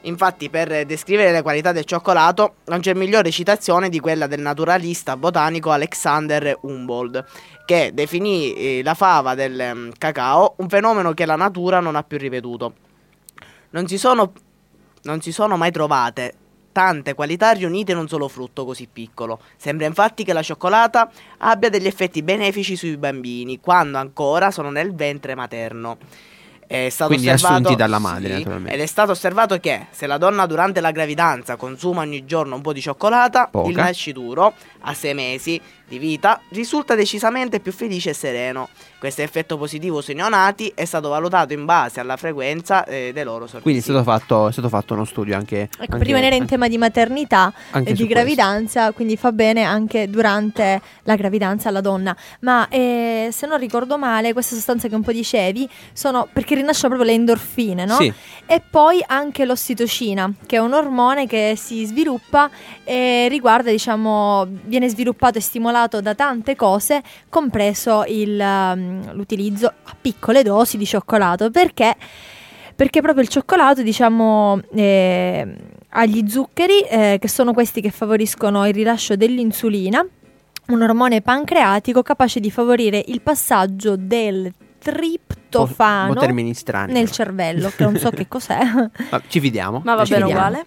Infatti, per descrivere le qualità del cioccolato, non c'è migliore citazione di quella del naturalista botanico Alexander Humboldt, che definì eh, la fava del mm, cacao un fenomeno che la natura non ha più ripetuto. Non si sono, non si sono mai trovate tante qualità riunite in un solo frutto così piccolo. Sembra infatti che la cioccolata abbia degli effetti benefici sui bambini quando ancora sono nel ventre materno. È stato Quindi osservato- assunti dalla madre, naturalmente. Ed è stato osservato che se la donna durante la gravidanza consuma ogni giorno un po' di cioccolata, Poca. il nascituro a sei mesi di vita risulta decisamente più felice e sereno. Questo effetto positivo sui neonati è stato valutato in base alla frequenza eh, dei loro sorrisi. Quindi è stato fatto, è stato fatto uno studio anche. Ecco, anche- per rimanere in tema di maternità e di gravidanza, quindi fa bene anche durante la gravidanza alla donna. Ma eh, se non ricordo male, queste sostanze che un po' dicevi sono perché rinascono proprio le endorfine, no? Sì. E poi anche l'ossitocina, che è un ormone che si sviluppa e riguarda, diciamo, viene sviluppato e stimolato da tante cose, compreso il, um, l'utilizzo a piccole dosi di cioccolato, perché perché proprio il cioccolato, diciamo, eh, ha gli zuccheri, eh, che sono questi che favoriscono il rilascio dell'insulina, un ormone pancreatico capace di favorire il passaggio del triptofano po' strani. nel cervello, che non so che cos'è. Ma ci fidiamo. Ma va bene uguale.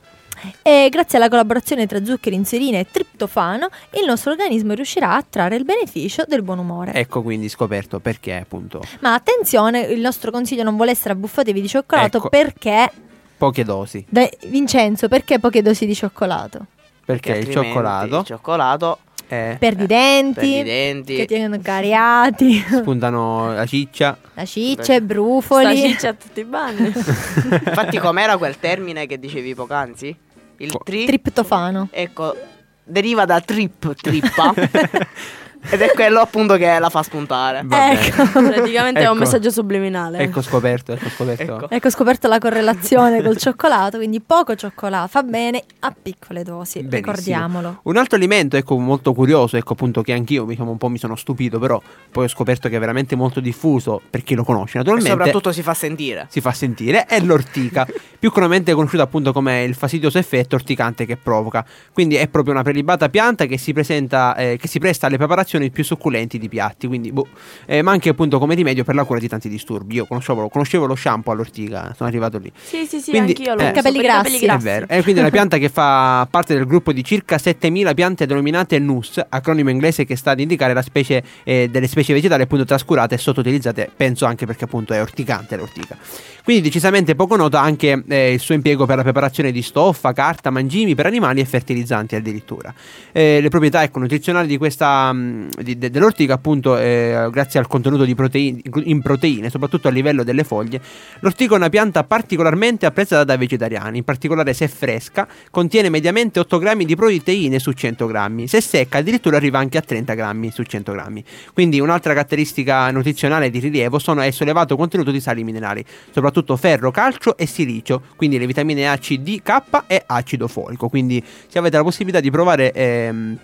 E grazie alla collaborazione tra zuccheri, insulina e triptofano, il nostro organismo riuscirà a trarre il beneficio del buon umore. Ecco quindi scoperto perché appunto Ma attenzione, il nostro consiglio non vuole essere abbuffatevi di cioccolato Ecco. perché poche dosi. Dai, Vincenzo, perché poche dosi di cioccolato? Perché il altrimenti cioccolato il cioccolato Eh, Per di denti, i denti. che tengono cariati, spuntano la ciccia. la ciccia, i brufoli. Sta ciccia a tutti i bagni. Infatti, com'era quel termine che dicevi poc'anzi? Il tri. Triptofano. ecco, deriva da trip, trippa. Ed è quello appunto che la fa spuntare. Va bene. Ecco. Praticamente è un Ecco. messaggio subliminale. Ecco scoperto, ecco scoperto. Ecco. Ecco, ho scoperto la correlazione col cioccolato, quindi poco cioccolato fa bene a piccole dosi, Benissimo. ricordiamolo. Un altro alimento, ecco, molto curioso, ecco appunto che anch'io diciamo, un po' mi sono stupito, però poi ho scoperto che è veramente molto diffuso per chi lo conosce E naturalmente. soprattutto si fa sentire. si fa sentire, è l'ortica, più comunemente conosciuta appunto come il fastidioso effetto orticante che provoca. Quindi è proprio una prelibata pianta che si presenta, eh, che si presta alle preparazioni più succulenti di piatti, quindi boh, eh, ma anche appunto come rimedio per la cura di tanti disturbi. Io conoscevo, conoscevo lo shampoo all'ortica, sono arrivato lì. Sì, sì, sì, Quindi, anch'io lo eh. Capelli per i grassi. È vero, è quindi una pianta che fa parte del gruppo di circa 7000 piante denominate NUS, acronimo inglese che sta ad indicare la specie eh, delle specie vegetali appunto trascurate e sottoutilizzate, penso anche perché appunto è orticante l'ortica. Quindi decisamente poco nota anche eh, il suo impiego per la preparazione di stoffa, carta, mangimi per animali e fertilizzanti addirittura. Eh, le proprietà ecco, nutrizionali di questa, mh, di- de- dell'ortica appunto eh, grazie al contenuto proteine, in proteine, soprattutto a livello delle foglie, l'ortica è una pianta particolarmente apprezzata dai vegetariani, in particolare se fresca contiene mediamente 8 grammi di proteine su 100 grammi, se secca addirittura arriva anche a 30 grammi su 100 grammi. Quindi un'altra caratteristica nutrizionale di rilievo sono il suo elevato contenuto di sali minerali, soprattutto ferro, calcio e silicio, quindi le vitamine A, C, D, K e acido folico. Quindi se avete la possibilità di provare ehm,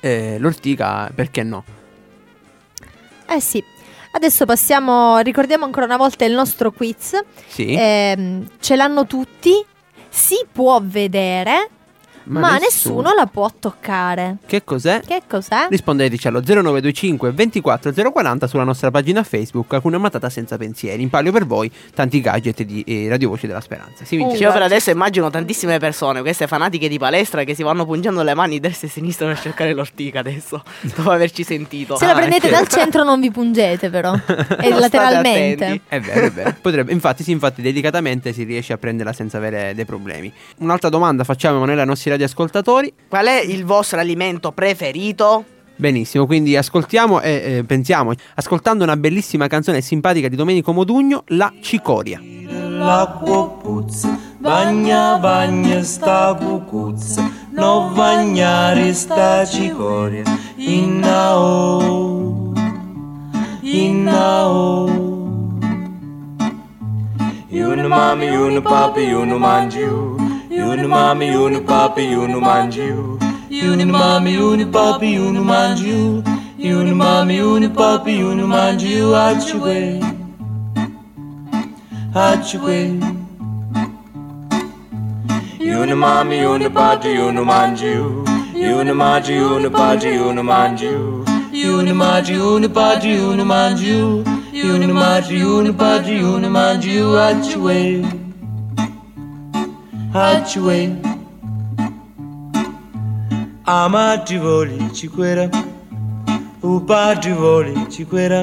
eh, l'ortica, perché no? Eh sì. Adesso passiamo, ricordiamo ancora una volta il nostro quiz. Sì, Ehm, ce l'hanno tutti, si può vedere, ma, nessuno la può toccare. Che cos'è? Che cos'è? Rispondeteci allo 0925 24 040 sulla nostra pagina Facebook Alcuna matata senza pensieri. In palio per voi tanti gadget di eh, Radio Voci della Speranza. Si vince. Io per adesso immagino tantissime persone, queste fanatiche di palestra, che si vanno pungiando le mani destra e sinistra per cercare l'ortica adesso, dopo averci sentito. Se la Ah, prendete è dal centro non vi pungete però, e lateralmente. È vero, è vero. Potrebbe, infatti, sì, infatti, delicatamente si riesce a prenderla senza avere dei problemi. Un'altra domanda facciamo Emanuele ai nostri radioascoltatori. Qual è il vostro alimento preferito? Benissimo, quindi ascoltiamo e eh, pensiamo, ascoltando una bellissima canzone simpatica di Domenico Modugno, La Cicoria. L'acqua puzza, bagna bagna sta cucuzza, non bagnare sta cicoria, innao, innao. Yunu mami, yunu papi, mami, yunu mangiu, Unimami, unipapi, unimanju. Unimami, unipapi, unimanju. Unimami, unipapi, unimanju. Achue. Achue. Unimami, unipapi, unimanju. Unimaji, unipaji, unimanju. Unimaji, unipaji, unimanju. Unimaji, unipaji, unimanju. Achue. Aciwe. Amati voli ciquera, padre voli ciquera,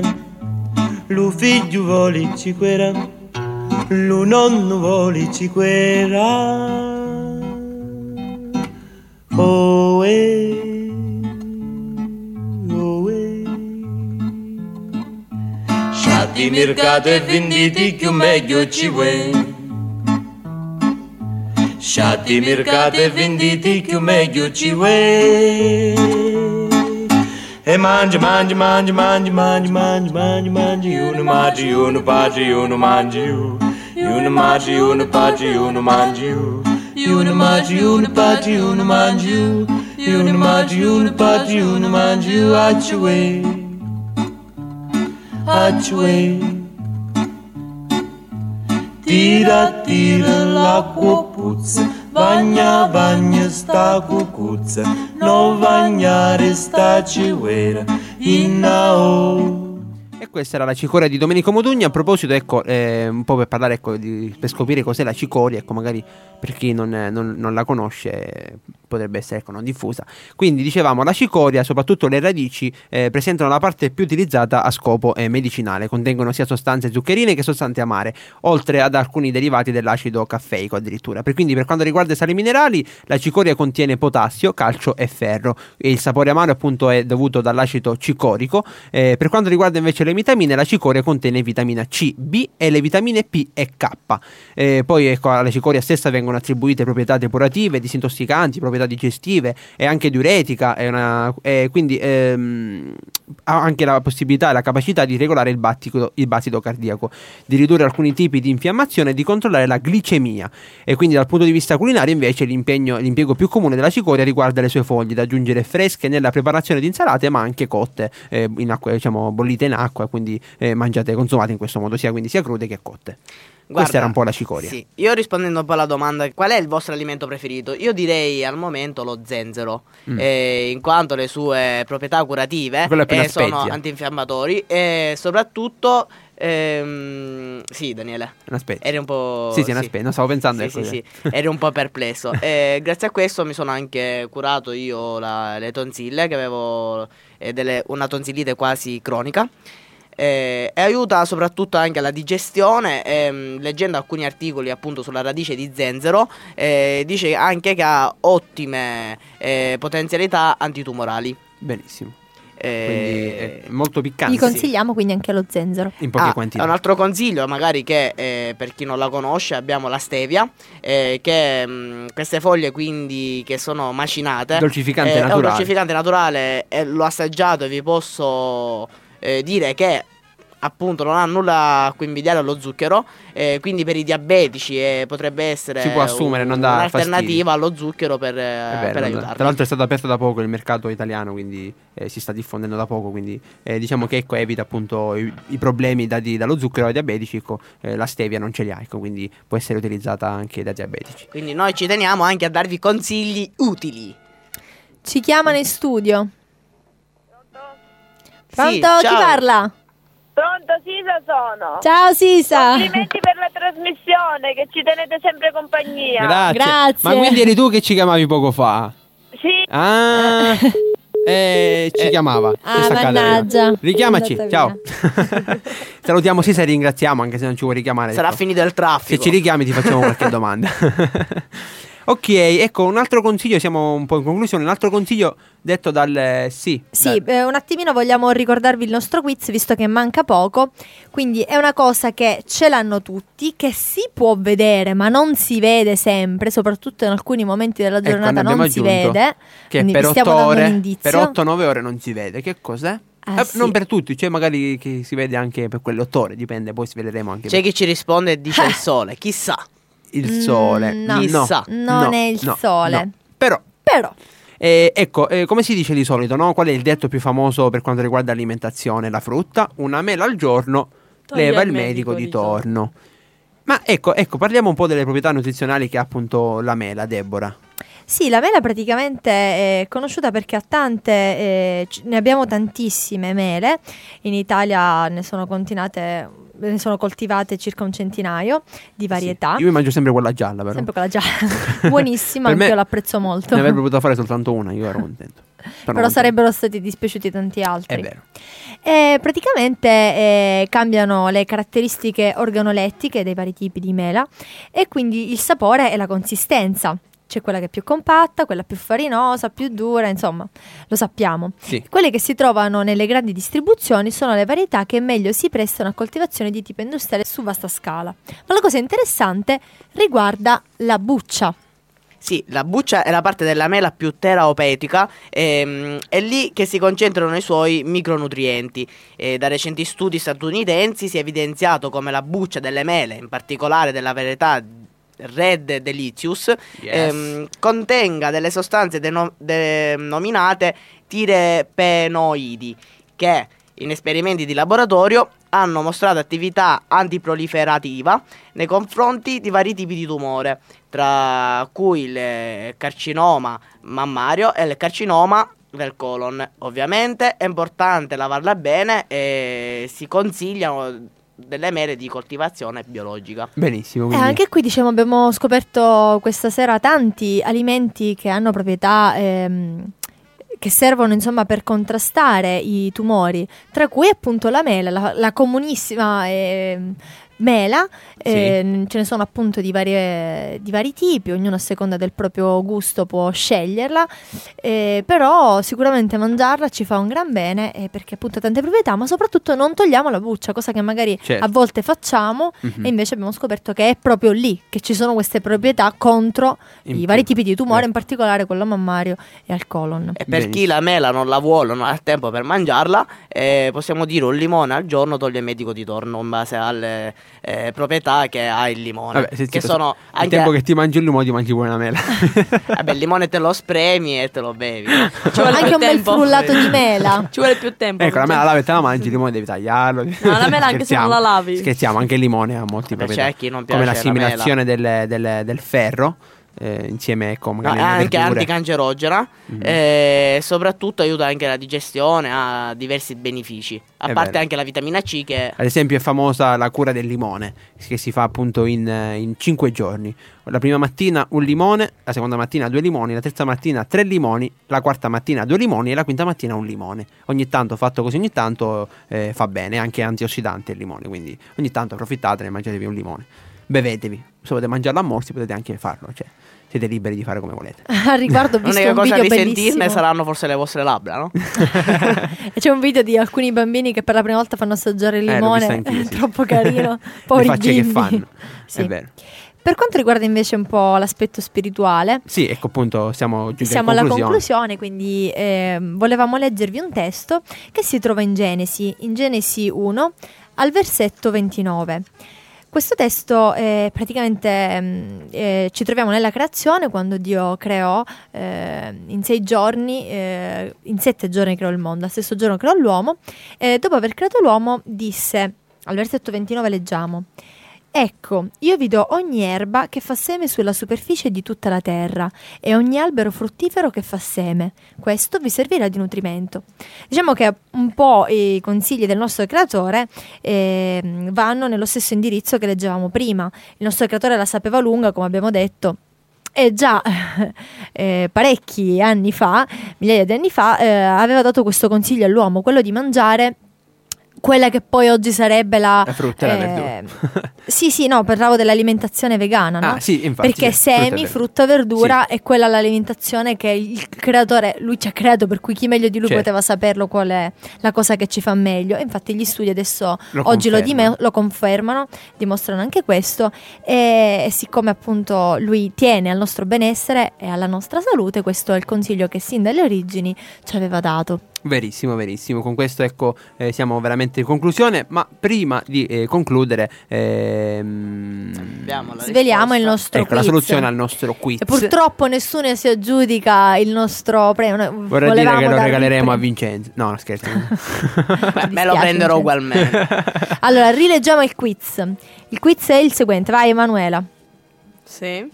lo figlio voli ciquera, lo nonno voli ciquera. Oh, eh, oh, eh. Sciatti mercato e venditi più meglio ci vuoi. Sciatti mercato e venditi più meglio ci vuoi. E mangi, mangi, mangi, mangi, mangi, mangi, mangi, mangi, uno mangi, uno paci, uno mangi, uno mangi, uno paci, uno mangi, uno mangi, uno paci, uno mangi, uno mangi, uno paci, uno mangi, acciue, acciue. Tira, tira la copuță, Vania, vania sta cucuță, No vaniare sta ciuera, inaou. Questa era la cicoria di Domenico Modugni. A proposito, ecco, eh, un po' per parlare, ecco, di- per scoprire cos'è la cicoria, ecco, magari per chi non, eh, non- non la conosce potrebbe essere ecco, non diffusa. Quindi dicevamo, la cicoria, soprattutto le radici, eh, presentano la parte più utilizzata a scopo eh, medicinale. Contengono sia sostanze zuccherine che sostanze amare, oltre ad alcuni derivati dell'acido caffeico addirittura. Per, quindi per quanto riguarda i sali minerali, la cicoria contiene potassio, calcio e ferro. E il sapore amaro appunto è dovuto dall'acido cicorico. Eh, per quanto riguarda invece le vitamine, la cicoria contiene vitamina C, B e le vitamine P e K. Eh, poi ecco, alla cicoria stessa vengono attribuite proprietà depurative, disintossicanti, proprietà digestive e anche diuretica. È una- e quindi ehm, ha anche la possibilità e la capacità di regolare il battito, il battito cardiaco, di ridurre alcuni tipi di infiammazione e di controllare la glicemia. E quindi dal punto di vista culinario invece l'impiego più comune della cicoria riguarda le sue foglie da aggiungere fresche nella preparazione di insalate ma anche cotte eh, in acqua, diciamo bollite in acqua quindi eh, mangiate consumate in questo modo sia quindi sia crude che cotte. Questa Guarda, era un po' la cicoria. Sì, io rispondendo un po' alla domanda qual è il vostro alimento preferito? Io direi al momento lo zenzero, Mm. eh, in quanto le sue proprietà curative eh, sono antinfiammatori e soprattutto... ehm, sì, Daniele. Una spezia. Eri un po'. Sì, sì, spezia, no, stavo pensando, Sì, ecco, sì, eh. sì, eri un po' perplesso. E grazie a questo mi sono anche curato io la- le tonsille, che avevo eh, delle- una tonsillite quasi cronica. Eh, e aiuta soprattutto anche alla digestione. ehm, leggendo alcuni articoli appunto sulla radice di zenzero, eh, dice anche che ha ottime eh, potenzialità antitumorali. Benissimo. Eh, Quindi è molto piccante. Vi consigliamo quindi anche lo zenzero. In poche Ah, quantità. Un altro consiglio, magari che eh, per chi non la conosce, abbiamo la stevia, eh, che mh, queste foglie quindi che sono macinate. Dolcificante eh, È un naturale. dolcificante naturale e l'ho assaggiato e vi posso eh, dire che appunto non ha nulla a cui invidiare allo zucchero, eh, quindi per i diabetici eh, potrebbe essere Si può assumere, un- non dà un'alternativa allo zucchero per, eh, per tra- aiutarli. Tra l'altro è stato aperto da poco il mercato italiano, quindi eh, si sta diffondendo da poco, quindi eh, diciamo che ecco, evita appunto i, i problemi dati dallo zucchero ai diabetici, ecco, eh, la stevia non ce li ha, ecco, quindi può essere utilizzata anche dai diabetici. Quindi noi ci teniamo anche a darvi consigli utili. Ci chiamano in studio. Sì, Pronto? Chi ciao. parla? Pronto, Sisa sono. Ciao Sisa. Complimenti per la trasmissione, che ci tenete sempre compagnia. Grazie. Grazie. Ma quindi eri tu che ci chiamavi poco fa? Sì, Ah, eh, ci chiamava. Ah, mannaggia. Richiamaci, ciao. Salutiamo Sisa e ringraziamo, anche se non ci vuoi richiamare. sarà ecco. finito il Se traffico. ci richiami ti facciamo qualche domanda. ok, ecco un altro consiglio, siamo un po' in conclusione, un altro consiglio detto dal eh, sì. Sì, dal- eh, un attimino vogliamo ricordarvi il nostro quiz visto che manca poco, quindi è una cosa che ce l'hanno tutti, che si può vedere ma non si vede sempre, soprattutto in alcuni momenti della Ecco, giornata abbiamo non si vede. che per vi 8 stiamo dando un ore, per 8-9 ore non si vede. Che cos'è? Ah, Eh, sì. Non per tutti, cioè magari che si vede anche per quelle 8 ore, dipende, poi si vedremo anche C'è per chi ci risponde e dice il sole, chissà. Il sole. Mm, no. Chissà. Non no, è il no, sole. no. Però Però Eh, ecco, eh, come si dice di solito, no? Qual è il detto più famoso per quanto riguarda l'alimentazione? La frutta, una mela al giorno, Toglie leva il medico, medico di torno. Ma ecco, ecco, parliamo un po' delle proprietà nutrizionali che ha appunto la mela, Deborah. Sì, la mela praticamente è conosciuta perché ha tante, eh, ne abbiamo tantissime mele, in Italia ne sono continuate, ne sono coltivate circa un centinaio di varietà. Sì, Io mi mangio sempre quella gialla, però. Sempre quella gialla, buonissima, anche io l'apprezzo molto. Ne avrebbe potuto fare soltanto una, io ero contento. Però non sarebbero stati dispiaciuti tanti È altri. vero. E praticamente eh, cambiano le caratteristiche organolettiche dei vari tipi di mela e quindi il sapore e la consistenza. C'è quella che è più compatta, quella più farinosa, più dura, insomma, lo sappiamo. Sì. Quelle che si trovano nelle grandi distribuzioni sono le varietà che meglio si prestano a coltivazione di tipo industriale su vasta scala. Ma la cosa interessante riguarda la buccia. Sì, la buccia è la parte della mela più terapeutica, ehm, è lì che si concentrano i suoi micronutrienti. E da recenti studi statunitensi si è evidenziato come la buccia delle mele, in particolare della varietà Red Delicious, ehm, contenga delle sostanze deno- denominate tirepenoidi, che in esperimenti di laboratorio hanno mostrato attività antiproliferativa nei confronti di vari tipi di tumore, tra cui il carcinoma mammario e il carcinoma del colon. Ovviamente è importante lavarla bene e si consigliano delle mele di coltivazione biologica. Benissimo. E. Eh, anche qui diciamo abbiamo scoperto questa sera tanti alimenti che hanno proprietà ehm, che servono insomma per contrastare i tumori, tra cui appunto la mela, la, la comunissima ehm, mela, eh, ce ne sono appunto di, varie- di vari tipi, ognuno a seconda del proprio gusto può sceglierla, eh, però sicuramente mangiarla ci fa un gran bene eh, perché appunto ha tante proprietà, ma soprattutto non togliamo la buccia, cosa che magari Certo. a volte facciamo Mhm. e invece abbiamo scoperto che è proprio lì che ci sono queste proprietà contro In i più. vari tipi di tumore, Eh. in particolare quello mammario e al colon. E per chi la mela non la vuole, non ha tempo per mangiarla, eh, possiamo dire un limone al giorno toglie il medico di torno in base alle eh, proprietà che ha il limone. Vabbè, se che sono Il anche tempo che ti mangi il limone ti mangi pure una mela. Vabbè, il limone te lo spremi e te lo bevi. Ci vuole Anche un bel frullato di mela. Ci vuole più tempo. ecco, la mela e te la mangi, il limone devi tagliarlo. No, la mela anche se non la lavi. Scherziamo, anche il limone ha molti Vabbè, proprietà. c'è chi non come piace la l'assimilazione del, del- del ferro. Eh, insieme ecco No, magari è alle anche anticancerogena Mhm. e soprattutto aiuta anche la digestione, ha diversi benefici. A È parte vero. anche la vitamina C che Ad esempio è famosa la cura del limone, che si fa appunto in, eh, in 5 giorni. La prima mattina un limone, la seconda mattina due limoni, la terza mattina tre limoni, la quarta mattina due limoni e la quinta mattina un limone. Ogni tanto, fatto così ogni tanto, eh, fa bene, anche antiossidante il limone, quindi ogni tanto approfittatene e mangiatevi un limone. Bevetevi, se volete mangiarlo a morsi potete anche farlo, cioè siete liberi di fare come volete. A riguardo ho visto l'unica un cosa video di sentirne bellissimo. saranno forse le vostre labbra, no? E C'è un video di alcuni bambini che per la prima volta fanno assaggiare il Eh, limone, anch'io, sì. troppo carino, poveri facce che fanno, Sì. è vero. Per quanto riguarda invece un po' l'aspetto spirituale, Sì, ecco appunto siamo giunti siamo alla alla conclusione. conclusione, quindi ehm, volevamo leggervi un testo che si trova in Genesi, in Genesi 1 al versetto 29. Questo testo eh, praticamente ehm, eh, ci troviamo nella creazione quando Dio creò eh, in sei giorni, eh, in sette giorni creò il mondo, al stesso giorno creò l'uomo e dopo aver creato l'uomo disse, al versetto 29 leggiamo, Ecco, io vi do ogni erba che fa seme sulla superficie di tutta la terra e ogni albero fruttifero che fa seme. Questo vi servirà di nutrimento. Diciamo che un po' i consigli del nostro creatore ehm, vanno nello stesso indirizzo che leggevamo prima. Il nostro creatore la sapeva lunga, come abbiamo detto. E già eh, parecchi anni fa, migliaia di anni fa, eh, aveva dato questo consiglio all'uomo, quello di mangiare quella che poi oggi sarebbe la... La frutta e la eh, verdura. sì, sì, no, parlavo dell'alimentazione vegana, no? Ah, sì, infatti. Perché sì, frutta e semi, verdura. frutta, verdura è quella l'alimentazione che il creatore, lui ci ha creato, per cui chi meglio di lui Certo. poteva saperlo qual è la cosa che ci fa meglio. E infatti gli studi adesso, Lo oggi lo, confermano. dime- lo confermano, dimostrano anche questo. E, e siccome appunto lui tiene al nostro benessere e alla nostra salute, questo è il consiglio che sin dalle origini ci aveva dato. Verissimo, verissimo. Con questo ecco eh, siamo veramente in conclusione. Ma prima di eh, concludere, ehm, la Sveliamo il nostro ecco la quiz. soluzione al nostro quiz. E purtroppo nessuno si aggiudica il nostro premio. Vorrei dire che lo regaleremo a. Vincenzo. No, no, scherzo. Beh, me lo prenderò Vincenzo. ugualmente. Allora, rileggiamo il quiz. Il quiz è il seguente. Vai, Emanuela. Sì.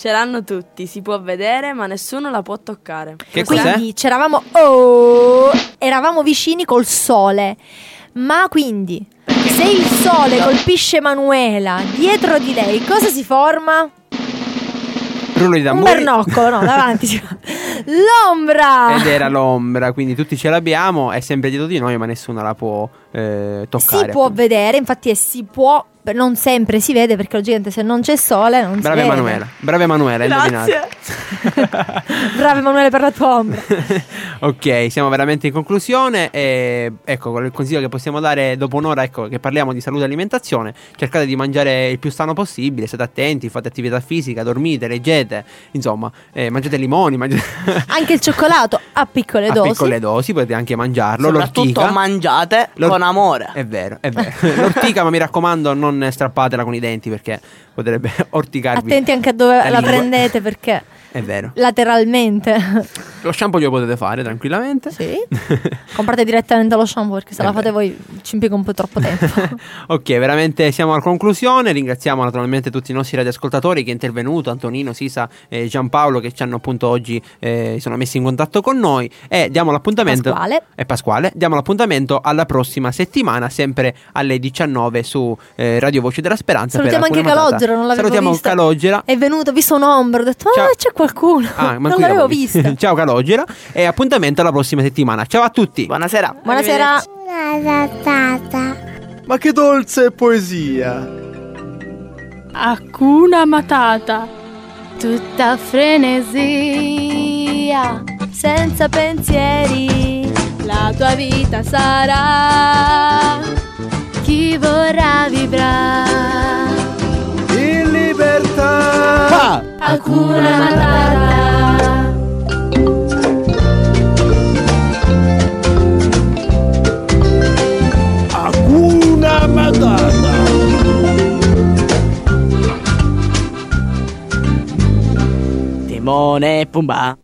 Ce l'hanno tutti, si può vedere, ma nessuno la può toccare. Che cos'è? Quindi c'eravamo. Oh, eravamo vicini col sole. Ma quindi, se il sole colpisce Emanuela dietro di lei, cosa si forma? Rullo di Un tamburi. bernoccolo, no, davanti. si fa- L'ombra! Ed era l'ombra, quindi tutti ce l'abbiamo, è sempre dietro di noi, ma nessuno la può eh, toccare. Si può appunto. vedere, infatti, e si può. Non sempre si vede perché logicamente se non c'è sole non Brava si vede. Emanuela, brava Emanuela, hai indovinato. Brava Emanuele per la tua ombra. ok, siamo veramente in conclusione. E ecco, il consiglio che possiamo dare dopo un'ora, ecco, che parliamo di salute e alimentazione. Cercate di mangiare il più sano possibile, state attenti, fate attività fisica, dormite, leggete, insomma, eh, mangiate limoni, mangiate Anche il cioccolato a piccole a dosi. piccole dosi, potete anche mangiarlo. Soprattutto L'ortica. mangiate L'or- con amore. È vero, è vero. L'ortica, ma mi raccomando, non strappatela con i denti perché potrebbe orticarvi. Attenti anche a dove la la, prendete perché È vero. lateralmente. Lo shampoo glielo potete fare tranquillamente. Sì. Comprate direttamente lo shampoo perché se Eh la fate voi ci impiega un po' troppo tempo. Ok, veramente siamo alla conclusione. Ringraziamo naturalmente tutti i nostri radioascoltatori che è intervenuto, Antonino, Sisa e Giampaolo che ci hanno appunto oggi eh, sono messi in contatto con noi e diamo l'appuntamento Pasquale. e Pasquale, diamo l'appuntamento alla prossima settimana sempre alle 19 su eh, Radio Voce della Speranza. per Salutiamo anche. Calogero, non l'avevo Salutiamo visto. Calogera. È venuto, ho visto un'ombra, ho detto, ah, Qualcuno. Ah, non l'avevo vista. Ciao Calogera e appuntamento alla prossima settimana. Ciao a tutti. Buonasera. Buonasera. Matata. Ma che dolce poesia! Hakuna Matata. Tutta frenesia. Senza pensieri. La tua vita sarà. Chi vorrà vibrare. Libertà! Hakuna Matata. Hakuna Matata! Timone e Pumba.